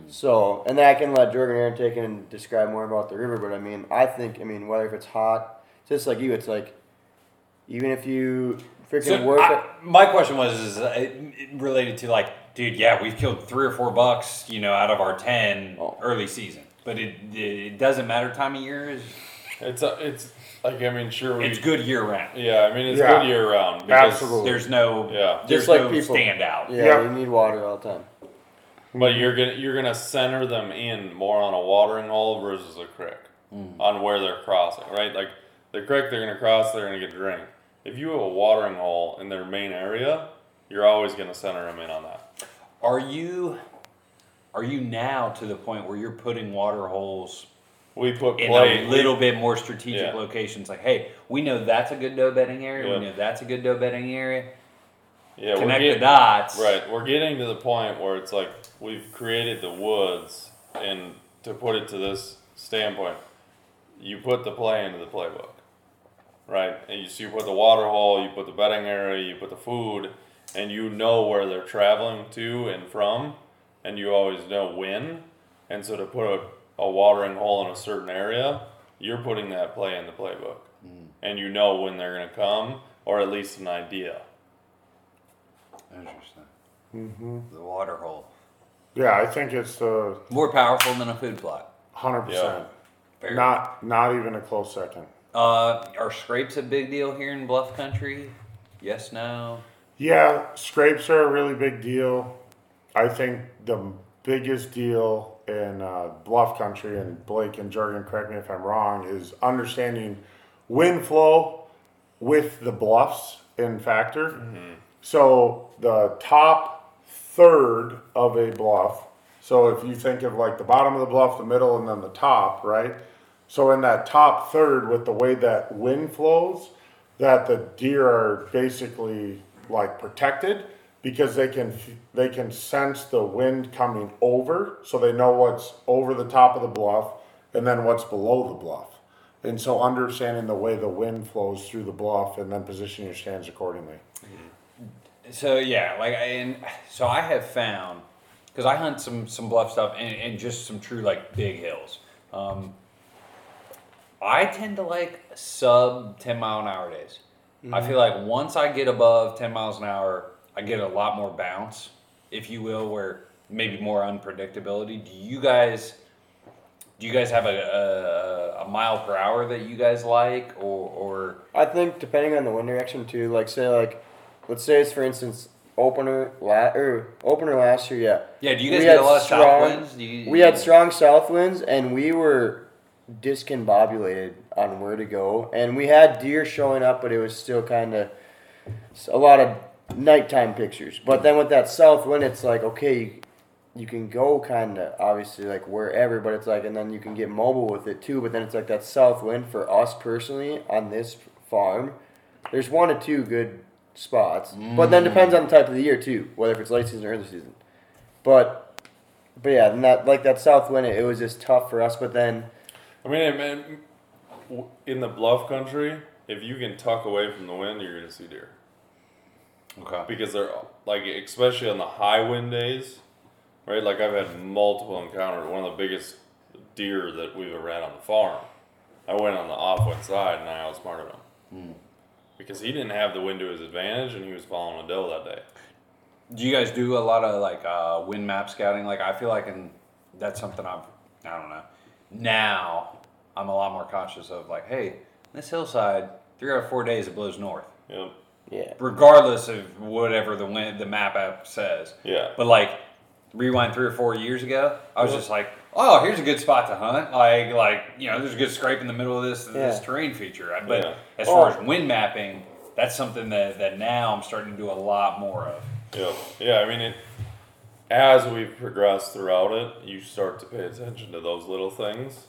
So, and then I can let Jorgen Aaron take it and describe more about the river. But I mean, I think, I mean, whether if it's hot, just like you, it's like, even if you freaking So, work I- it. my question was is uh, it- it related to like, dude, yeah, we've killed three or four bucks, you know, out of our ten Oh. early season, but it it doesn't matter time of year. Is It's a, it's like I mean, sure we. it's good year round. Yeah, I mean it's Yeah. good year round. Because, Absolutely. There's no Yeah. there's like no people. standout. Yeah, Yeah. you need water all the time. But you're gonna you're gonna center them in more on a watering hole versus a creek mm. on where they're crossing, right? Like the creek they're gonna cross, they're gonna get a drink. If you have a watering hole in their main area, you're always gonna center them in on that. Are you are you now to the point where you're putting water holes We put in play a little bit more strategic Yeah. locations? Like, hey, we know that's a good doe bedding area. Yeah. We know that's a good doe bedding area. Yeah, we're Connect the getting- dots. Right, we're getting to the point where it's like we've created the woods, and to put it to this standpoint, you put the play into the playbook, right? And you so you put the water hole, you put the bedding area, you put the food, and you know where they're traveling to and from, and you always know when. And so to put a, a watering hole in a certain area, you're putting that play in the playbook, mm. and you know when they're gonna come, or at least an idea. Interesting. Mm-hmm. The water hole Yeah, I think it's the more powerful than a food plot. hundred percent. Fair. Not not even a close second. Uh, are scrapes a big deal here in Bluff Country? Yes, no. Yeah, scrapes are a really big deal. I think the biggest deal in uh, bluff country, and Blake and Jorgen, correct me if I'm wrong, is understanding wind flow with the bluffs in factor. So the top third of a bluff. So if you think of like the bottom of the bluff, the middle, and then the top, right? So in that top third, with the way that wind flows, that the deer are basically like protected because they can they can sense the wind coming over, so they know what's over the top of the bluff and then what's below the bluff. And so understanding the way the wind flows through the bluff and then positioning your stands accordingly. So yeah, like I- and so I have found because I hunt some some bluff stuff and, and just some true like big hills. Um, I tend to like sub ten mile an hour days. I feel like once I get above ten miles an hour, I get a lot more bounce, if you will, where maybe more unpredictability. Do you guys? Do you guys have a, a, a mile per hour that you guys like, or, or I think depending on the wind direction too, like say like, let's say it's for instance opener la- or opener last year. Yeah. Yeah, do you guys We get a lot of south strong- winds? Do you, We had strong south winds, and we were discombobulated on where to go. And we had deer showing up, but it was still kind of a lot of nighttime pictures. But then with that south wind, it's like okay, you, you can go kind of obviously like wherever, but it's like, and then you can get mobile with it too. But then it's like that south wind for us personally on this farm. There's one or two good spots, but then depends on the type of the year too, whether if it's late season or early season. But but yeah, that like that south wind, it, it was just tough for us. But then I mean, man, in the bluff country, if you can tuck away from the wind, you're gonna see deer Okay. because they're like, especially on the high wind days, right? Like I've had multiple encounters. One of the biggest deer that we've ever had on the farm. I went on the off wind side and I outsmarted him because he didn't have the wind to his advantage and he was following a doe that day. Do you guys do a lot of like uh, wind map scouting? Like I feel like, and that's something I've, I don't know. Now I'm a lot more conscious of like, hey, this hillside, three out of four days it blows north, Yep. Yeah, regardless of whatever the wind, the map app says. Yeah. But like, rewind three or four years ago, I was just like, oh, here's a good spot to hunt. Like, like you know, there's a good scrape in the middle of this this terrain feature. But Yeah. as far Oh. as wind mapping, that's something that that now I'm starting to do a lot more of. Yeah. Yeah, I mean, it, as we've progressed throughout it, you start to pay attention to those little things.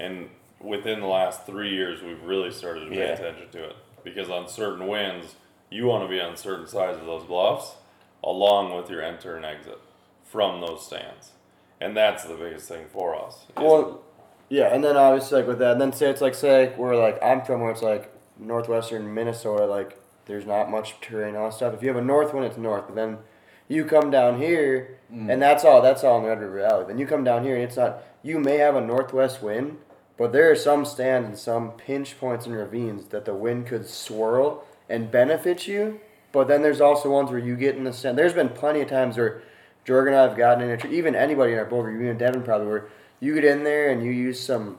And within the last three years, we've really started to pay Yeah. attention to it. Because on certain winds, you want to be on certain sides of those bluffs, along with your enter and exit from those stands. And that's the biggest thing for us. well, yeah, and then obviously like with that, and then say it's like say we're like I'm from where it's like northwestern Minnesota, like there's not much terrain, all that stuff. If you have a north wind, it's north, but then you come down here, mm. and that's all. That's all in the Red River Valley. Then you come down here, and it's not. You may have a northwest wind, but there are some stands and some pinch points and ravines that the wind could swirl and benefits you. But then there's also ones where you get in the stand. There's been plenty of times where Jorgen and I have gotten in a even anybody in our boat, group, even Devin probably, where you get in there and you use some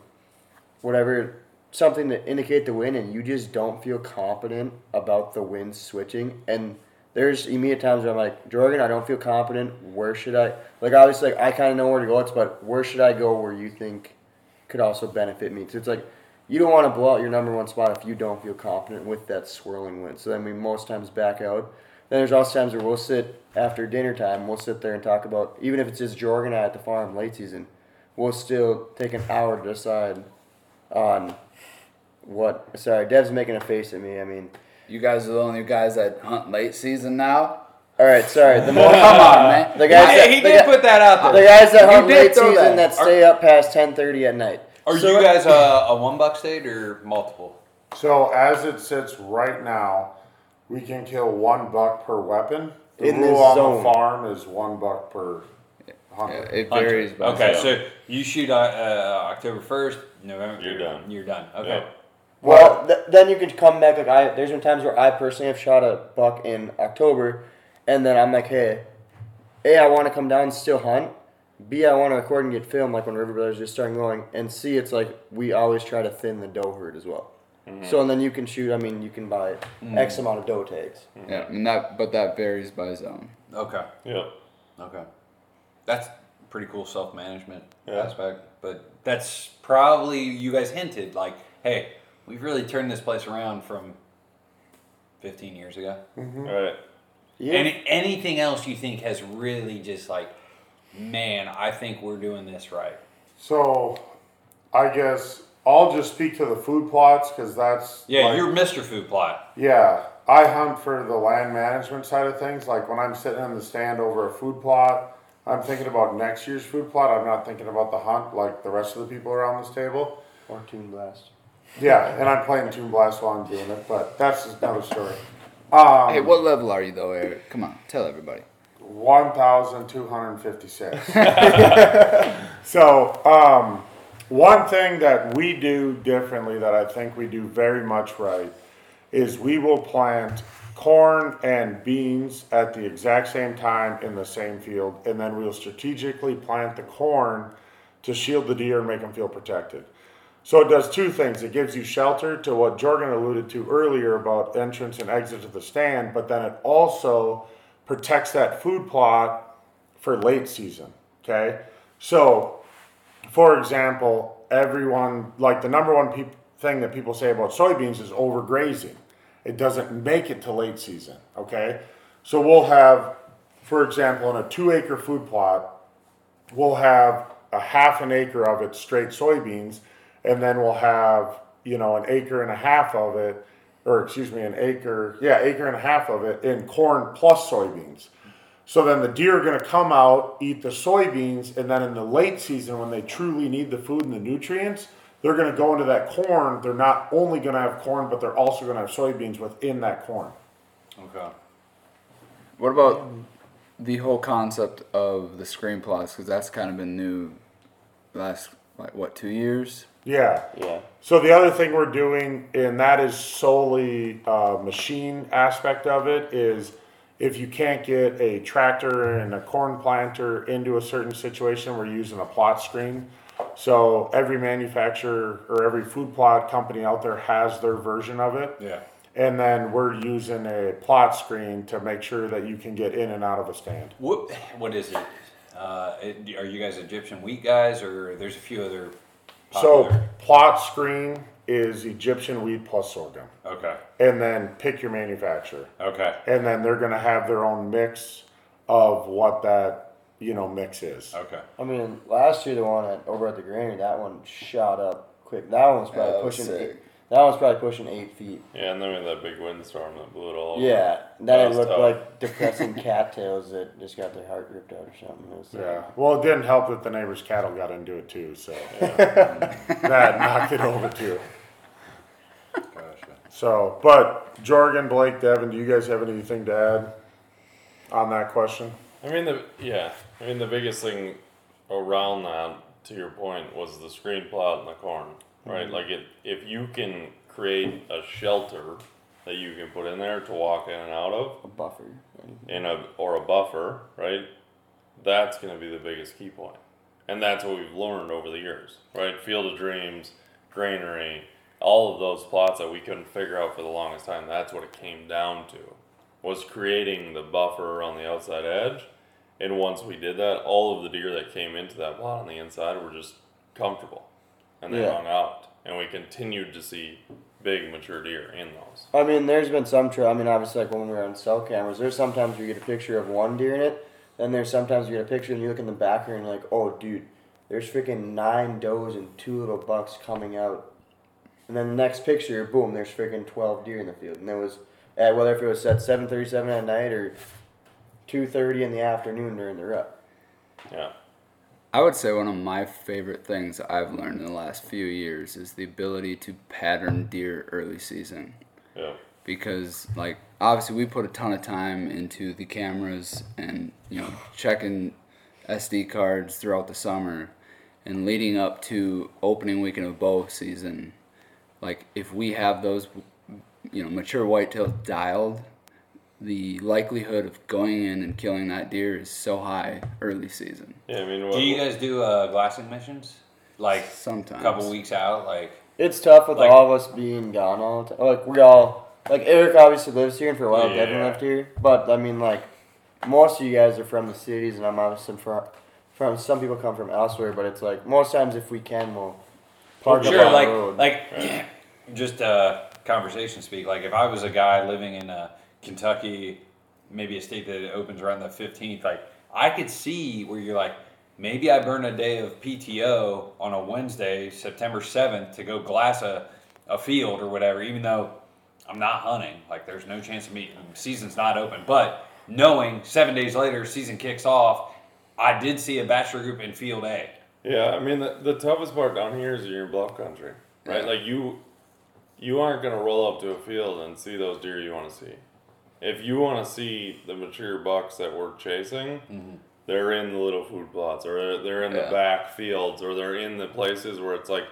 whatever something to indicate the wind and you just don't feel confident about the wind switching and there's immediate times where I'm like, Jorgen, I don't feel confident. Where should I like obviously like, I kinda know where to go, but where should I go where you think could also benefit me? So it's like you don't want to blow out your number one spot if you don't feel confident with that swirling wind. So then we most times back out. Then there's also times where we'll sit after dinner time, we'll sit there and talk about even if it's just Jorgen and I at the farm late season, we'll still take an hour to decide on what sorry, Dev's making a face at me. I mean You guys are the only guys that hunt late season now. all right, sorry. The more Come on, man. the guys Hey, that, he did guy- put that out the guys that hunt late season that. that stay up past ten thirty at night. Are So- you guys a, a one buck state or multiple? So as it sits right now, we can kill one buck per weapon. The In rule this on zone. the farm is one buck per Yeah, hunter. it varies. By Okay, zone. so you shoot uh, uh, October first, November. You're done. You're done. Okay. Yeah. Well, th- then you can come back. Like I, there's been times where I personally have shot a buck in October, and then I'm like, hey, hey, I want to come down and still hunt. B, I want to record and get film, like when River Brothers just starting going. And C, it's like we always try to thin the doe herd as well. Mm-hmm. So and then you can shoot. I mean, you can buy mm-hmm. X amount of doe tags. Mm-hmm. Yeah, and that, but that varies by zone. Okay. Yeah. Okay. That's pretty cool self management Yeah. aspect. But that's probably you guys hinted like, hey, we've really turned this place around from 15 years ago. All right. Yeah. Any anything else you think has really just like, man, I think we're doing this right. So, I guess I'll just speak to the food plots because that's Yeah, like- you're Mr. Food Plot. Yeah, I hunt for the land management side of things. Like when I'm sitting in the stand over a food plot, I'm thinking about next year's food plot. I'm not thinking about the hunt like the rest of the people around this table. or Toon Blast. Yeah, and I'm playing Toon Blast while I'm doing it, but that's another story. Um, Hey, what level are you though, Eric? Come on, tell everybody. 1,256. so, um, one thing that we do differently that I think we do very much right is we will plant corn and beans at the exact same time in the same field, and then we'll strategically plant the corn to shield the deer and make them feel protected. So it does two things. It gives you shelter to what Jorgen alluded to earlier about entrance and exit to the stand, but then it also protects that food plot for late season. Okay, so for example, everyone like the number one peop thing that people say about soybeans is overgrazing. It doesn't make it to late season. Okay, so we'll have, for example, in a two acre food plot, we'll have a half an acre of it straight soybeans, and then we'll have you know an acre and a half of it, or excuse me, an acre, yeah, acre and a half of it in corn plus soybeans. So then the deer are going to come out, eat the soybeans, and then in the late season, when they truly need the food and the nutrients, they're going to go into that corn. They're not only going to have corn, but they're also going to have soybeans within that corn. Okay. What about the whole concept of the screen plots? Because that's kind of been new last, like, what, two years? Yeah. Yeah. So the other thing we're doing, and that is solely uh, machine aspect of it, is if you can't get a tractor and a corn planter into a certain situation, we're using a plot screen. So every manufacturer or every food plot company out there has their version of it. Yeah. And then we're using a plot screen to make sure that you can get in and out of a stand. What what is it? Uh, it- are you guys Egyptian wheat guys, or there's a few other? So Popular? plot screen is Egyptian wheat plus sorghum. Okay. And then pick your manufacturer. Okay. and then they're gonna have their own mix of what that you know mix is. Okay. I mean, last year the one at over at the granary, that one shot up quick. That one's probably Yeah, that was pushing. sick. Eight, that one's probably pushing eight feet. Yeah, and then we had that big windstorm that blew it all. over. Yeah, then That looked tough. like depressing cattails that just got their heart ripped out or something. It was, uh, Yeah. Well, it didn't help that the neighbor's cattle got into it too, so that knocked it over too. Gotcha. So, but Jorgen, Blake, Devin, do you guys have anything to add on that question? I mean the yeah. I mean the biggest thing around that, to your point, was the screen plot and the corn, right? Mm-hmm. Like it, if you can create a shelter that you can put in there to walk in and out of, a buffer. in a or a buffer, right? That's going to be the biggest key point, and that's what we've learned over the years, right? Field of Dreams, Granary, all of those plots that we couldn't figure out for the longest time. That's what it came down to, was creating the buffer on the outside edge, and once we did that, all of the deer that came into that plot on the inside were just comfortable, and they Yeah. hung out, and we continued to see big mature deer in those. I mean, there's been some trail. I mean, obviously, like when we were on cell cameras, there's sometimes you get a picture of one deer in it, then there's sometimes you get a picture and you look in the background and you're like, oh, dude, there's freaking nine does and two little bucks coming out. And then the next picture, boom, there's freaking 12 deer in the field. And there was, at, whether if it was at 7.37 at night or 2.30 in the afternoon during the rut. Yeah. I would say one of my favorite things I've learned in the last few years is the ability to pattern deer early season. Yeah. because like obviously we put a ton of time into the cameras and you know checking SD cards throughout the summer and leading up to opening weekend of bow season like if we have those you know mature whitetails dialed the likelihood of going in and killing that deer is so high early season Yeah. I mean, what, Do you guys do uh, glassing missions? Like sometimes a couple weeks out, like It's tough with Like- all of us being gone all the time. Like we all, like Eric obviously lives here, and for a while Devin Yeah. lived here. But I mean, like most of you guys are from the cities, and I'm obviously from from. Some people come from elsewhere, but it's like most times if we can, we'll park up sure, on like the road. like just uh, conversation speak. Like if I was a guy living in uh, Kentucky, maybe a state that opens around the fifteenth, like I could see where you're like, maybe I burn a day of PTO on a Wednesday, September seventh, to go glass a, a field or whatever, even though I'm not hunting. Like there's no chance of me. Season's not open, but knowing seven days later season kicks off, I did see a bachelor group in field A. Yeah, I mean the, the toughest part down here is you're in bluff country, right? Yeah. Like you, you aren't gonna roll up to a field and see those deer you want to see. If you want to see the mature bucks that we're chasing, mm-hmm. they're in the little food plots, or they're, they're in Yeah. the back fields, or they're in the places where it's like,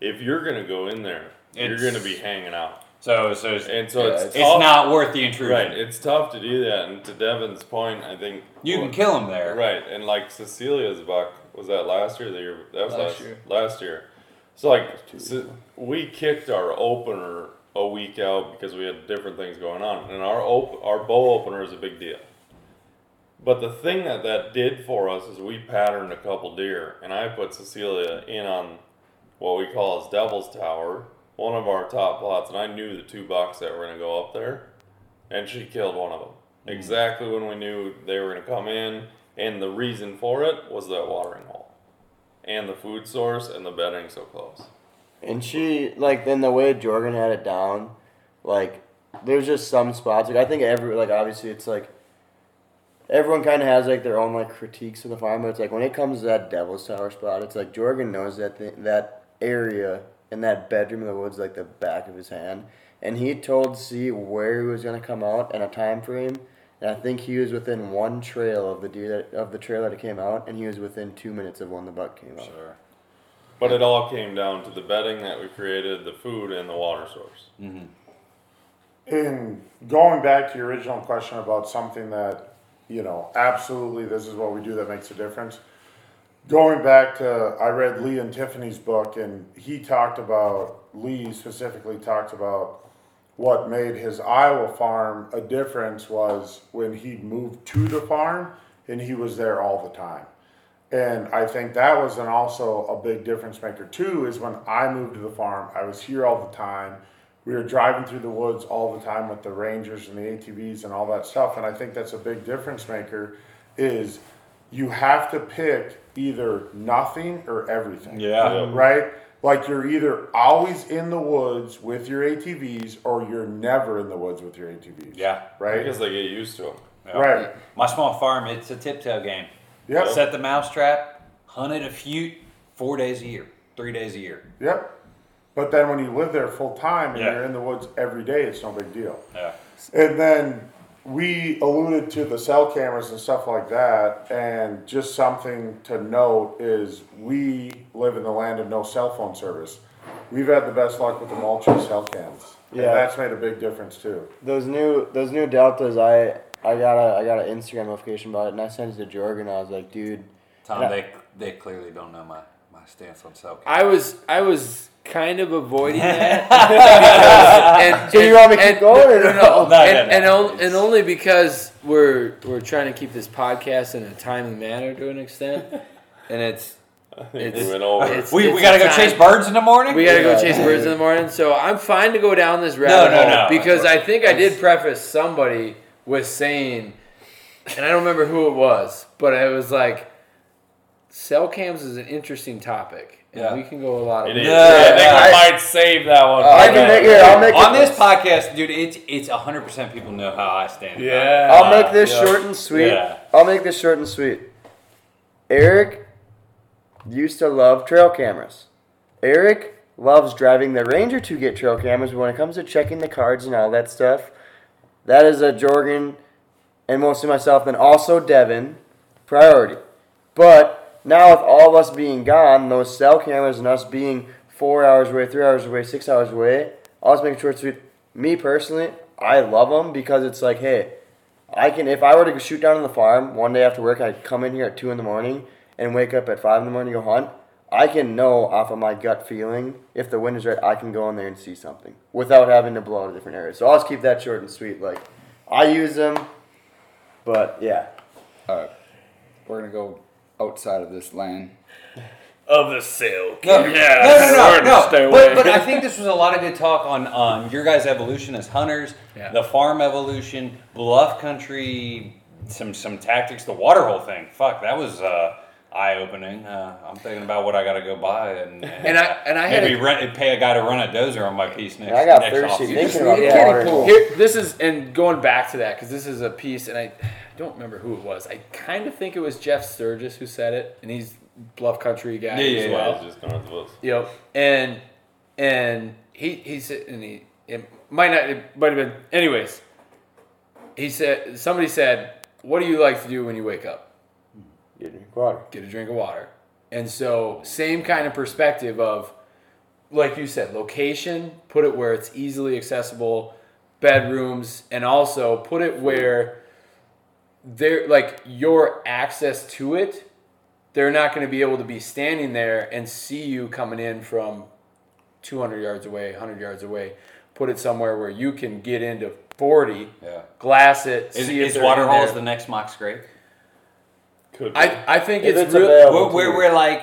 if you're gonna go in there, you're gonna be hanging out, So so it's, and so Yeah, it's it's tough- not worth the intrusion. right. It's tough to do that, and to Devin's point, I think You can kill him there. Right, and like Cecilia's buck was that last year? The year that was Last last, year. Last year. So like Ce- we kicked our opener a week out because we had different things going on, and our op- our bow opener is a big deal. But the thing that that did for us is we patterned a couple deer, and I put Cecilia in on what we call as Devil's Tower, one of our top plots, and I knew the two bucks that were gonna go up there, and she killed one of them. Hmm. Exactly when we knew they were gonna come in, and the reason for it was that watering hole, and the food source and the bedding so close. And she like then the way Jorgen had it down, like there's just some spots. Like I think every like obviously it's like everyone kind of has like their own like critiques of the farm, but it's like when it comes to that Devil's Tower spot, it's like Jorgen knows that th- that area and that bedroom in the woods like the back of his hand, and he told C where he was gonna come out and a time frame. And I think he was within one trail of the deer that, of the trail that it came out, and he was within two minutes of when the buck came out. Sure. But it all came down to the bedding that we created, the food, and the water source. Mm-hmm. In going back to your original question about something that, you know, absolutely this is what we do that makes a difference. Going back to, I read Lee and Tiffany's book, and he talked about, Lee specifically talked about what made his Iowa farm a difference was when he moved to the farm and he was there all the time. And I think that was an also a big difference maker too. Is when I moved to the farm, I was here all the time. We were driving through the woods all the time with the Rangers and the ATVs and all that stuff. And I think that's a big difference maker. Is you have to pick either nothing or everything. Yeah. Right. Like you're either always in the woods with your ATVs or you're never in the woods with your ATVs. Yeah. Right. Because they get used to them. Yeah. Right. My small farm, it's a tiptoe game. Yep. Set the mousetrap, hunted a few four days a year, three days a year. Yep. But then when you live there full time and Yeah. you're in the woods every day, it's no big deal. Yeah. And then we alluded to the cell cameras and stuff like that. And just something to note is we live in the land of no cell phone service. We've had the best luck with the Moultrie cell cams. And Yeah. that's made a big difference too. Those new those new deltas, I I got a I got an Instagram notification about it, and I sent it to Jorgen. I was like, dude, Tom, Yeah. they they clearly don't know my, my stance on self. I was I was kind of avoiding that. because, and, So you and- want me to keep and- going or No, no? no, No, and, no, and, no. on- and only because we're we're trying to keep this podcast in a timely manner to an extent, and it's I think It's- we went over. it's- We, we gotta go time- chase birds in the morning? We gotta go Yeah. chase birds in the morning. So I'm fine to go down this rabbit no, hole no. because I think I did preface somebody with saying, and I don't remember who it was, but it was like, cell cams is an interesting topic, and Yeah. we can go a lot of. It is. Yeah, I think I- we might save that one. I can make here. I'll make on it, this podcast, dude, it's it's hundred percent people know how I stand. Yeah. I'll make this Yeah. short and sweet. Yeah. I'll make this short and sweet. Eric used to love trail cameras. Eric loves driving the Ranger to get trail cameras, but when it comes to checking the cards and all that stuff, that is a Jorgen and mostly myself, and also Devin priority. But now with all of us being gone, those cell cameras and us being four hours away, three hours away, six hours away, just make it short and. Me personally, I love them because it's like, hey, I can if I were to shoot down on the farm one day after work, I'd come in here at two in the morning and wake up at five in the morning to go hunt. I can know off of my gut feeling if the wind is right. I can go in there and see something without having to blow out a different area. So I'll just keep that short and sweet. Like I use them, but yeah, All right, We're gonna go outside of this land. Of the cell. No, Yeah, no, no, no, stay no. away. But, but I think this was a lot of good talk on on your guys' evolution as hunters, Yeah. the farm evolution, bluff country, some some tactics, the water hole thing. Fuck, that was uh, eye opening. Uh, I'm thinking about what I got to go buy and And I- and I had maybe a- rent, pay a guy to run a dozer on my piece next. I got next thirsty off-season. thinking about Yeah. water. Kidding. Here, this is and going back to that because this is a piece, and I don't remember who it was. I kind of think it was Jeff Sturgis who said it, and he's bluff country guy Yeah, yeah, as yeah. well. It's just north of us. Yep. And and he he said and he it might not it might have been anyways. He said somebody said, "What do you like to do when you wake up?" You drink of water. Get a drink of water. And so same kind of perspective of like you said, location, put it where it's easily accessible, bedrooms, and also put it where they're like your access to it they're not going to be able to be standing there and see you coming in from 200 yards away, 100 yards away. Put it somewhere where you can get into 40, Yeah. glass it, Is, see if is water in holes the next mock scrape? Could be. I I think If it's, it's real. available. We're, we're, we're like,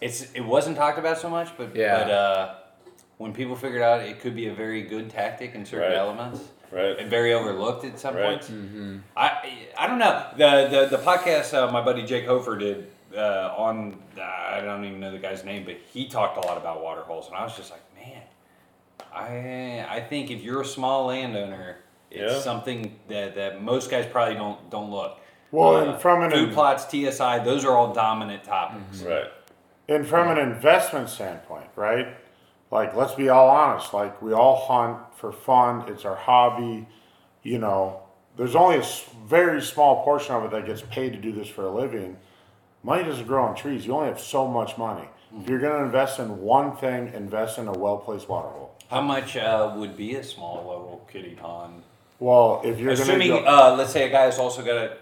it's it wasn't talked about so much, but Yeah. but uh, when people figured out it could be a very good tactic in certain Right. elements, Right. and very overlooked at some Right. points. I I don't know the the the podcast uh, my buddy Jake Hofer did uh, on I don't even know the guy's name, but he talked a lot about water holes, and I was just like, man, I I think if you're a small landowner, it's Yeah. something that, that most guys probably don't don't look. Well, Uh, and from an food plots, TSI, those are all dominant topics. Right. And from an investment standpoint, right? Like, let's be all honest. Like, we all hunt for fun. It's our hobby. You know, there's only a very small portion of it that gets paid to do this for a living. Money doesn't grow on trees. You only have so much money. If you're going to invest in one thing, invest in a well placed water hole. How much uh, would be a small little kitty pond? Well, if you're going Assuming, to. uh, let's say a guy guy's also got a.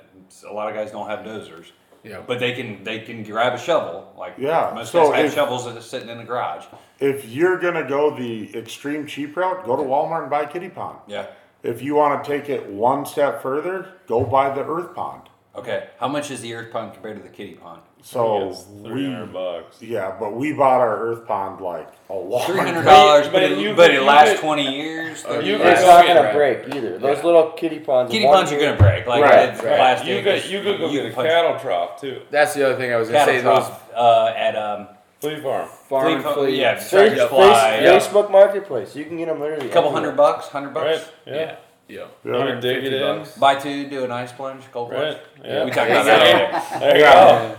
A lot of guys don't have dozers. Yeah. But they can they can grab a shovel. Like Yeah, most so guys have if- shovels that are sitting in the garage. if you're going to go the extreme cheap route, go to Walmart and buy a kiddie pond. Yeah. If you want to take it one step further, go buy the earth pond. Okay. How much is the earth pond compared to the kiddie pond? So It's three we, hundred bucks. yeah, but we bought our earth pond like a long Three hundred dollars, But but, you- it, but it lasts could- twenty years. Oh, 30 you It's not gonna it. break either. Those little kiddie ponds. Kiddie one ponds are gonna break. Like Right, it's right. plastic. You could you could go you get a punch- cattle trough too. That's the other thing I was gonna cattle say. Those uh, at um, Fleet farm. farm flea and co- flea. yeah, Face, Tractor face, yeah. Facebook Marketplace. You can get them literally. a couple everywhere. hundred bucks, hundred bucks. Right. Yeah. Yeah. You can dig it 150 in. bucks. Buy two, do an ice plunge, cold plunge. Right. Yeah. We talked about that earlier. There you go.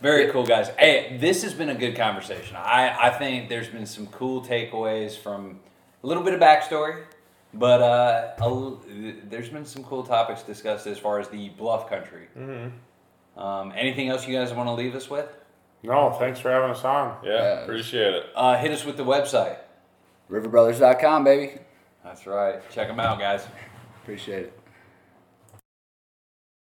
Very cool, guys. Hey, this has been a good conversation. I, I think there's been some cool takeaways from a little bit of backstory, but uh, a l- there's been some cool topics discussed as far as the bluff country. Mm-hmm. Um, anything else you guys want to leave us with? No, thanks for having us on. Yeah. Yeah. Appreciate it. Uh, hit us with the website. Riverbrothers.com, baby. That's right. Check them out, guys. Appreciate it.